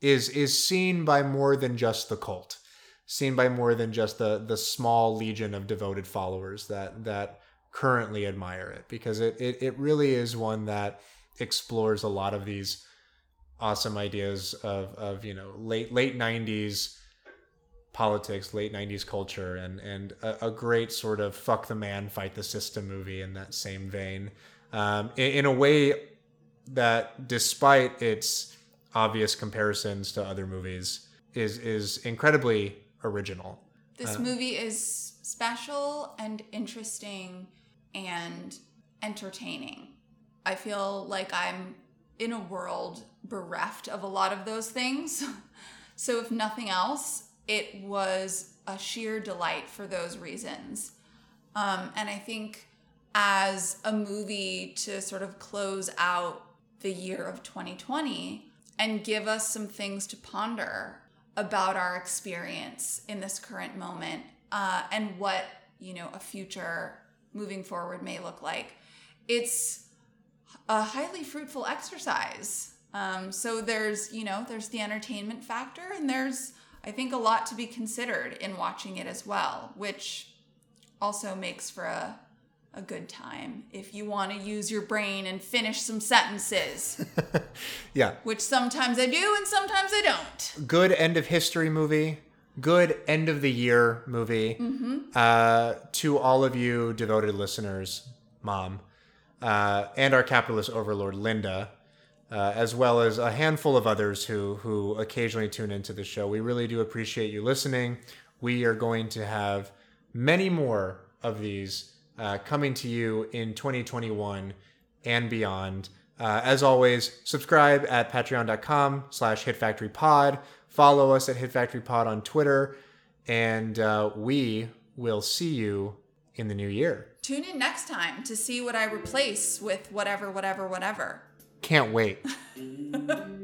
is is seen by more than just the cult, seen by more than just the the small legion of devoted followers that that currently admire it because it it, it really is one that explores a lot of these awesome ideas of of you know late late 90s politics late 90s culture and and a, a great sort of fuck the man fight the system movie in that same vein. Um, in, in a way that despite its obvious comparisons to other movies is is incredibly original This Uh, movie is special and interesting and entertaining. I feel like I'm in a world bereft of a lot of those things. [LAUGHS] So, if nothing else, it was a sheer delight for those reasons. Um, and I think as a movie to sort of close out the year of 2020 and give us some things to ponder about our experience in this current moment uh, and what you know a future moving forward may look like. It's a highly fruitful exercise. Um, so there's you know there's the entertainment factor and there's i think a lot to be considered in watching it as well which also makes for a, a good time if you want to use your brain and finish some sentences. [LAUGHS] Yeah. Which sometimes i do and sometimes i don't. Good end of history movie good end of the year movie Mhm. uh, to all of you devoted listeners mom uh, and our capitalist overlord linda uh, as well as a handful of others who who occasionally tune into the show. We really do appreciate you listening. We are going to have many more of these uh, coming to you in 2021 and beyond. Uh, as always, subscribe at patreon.com slash hitfactorypod. Follow us at hitfactorypod on Twitter. And uh, we will see you in the new year. Tune in next time to see what I replace with whatever, whatever, whatever. Can't wait. [LAUGHS]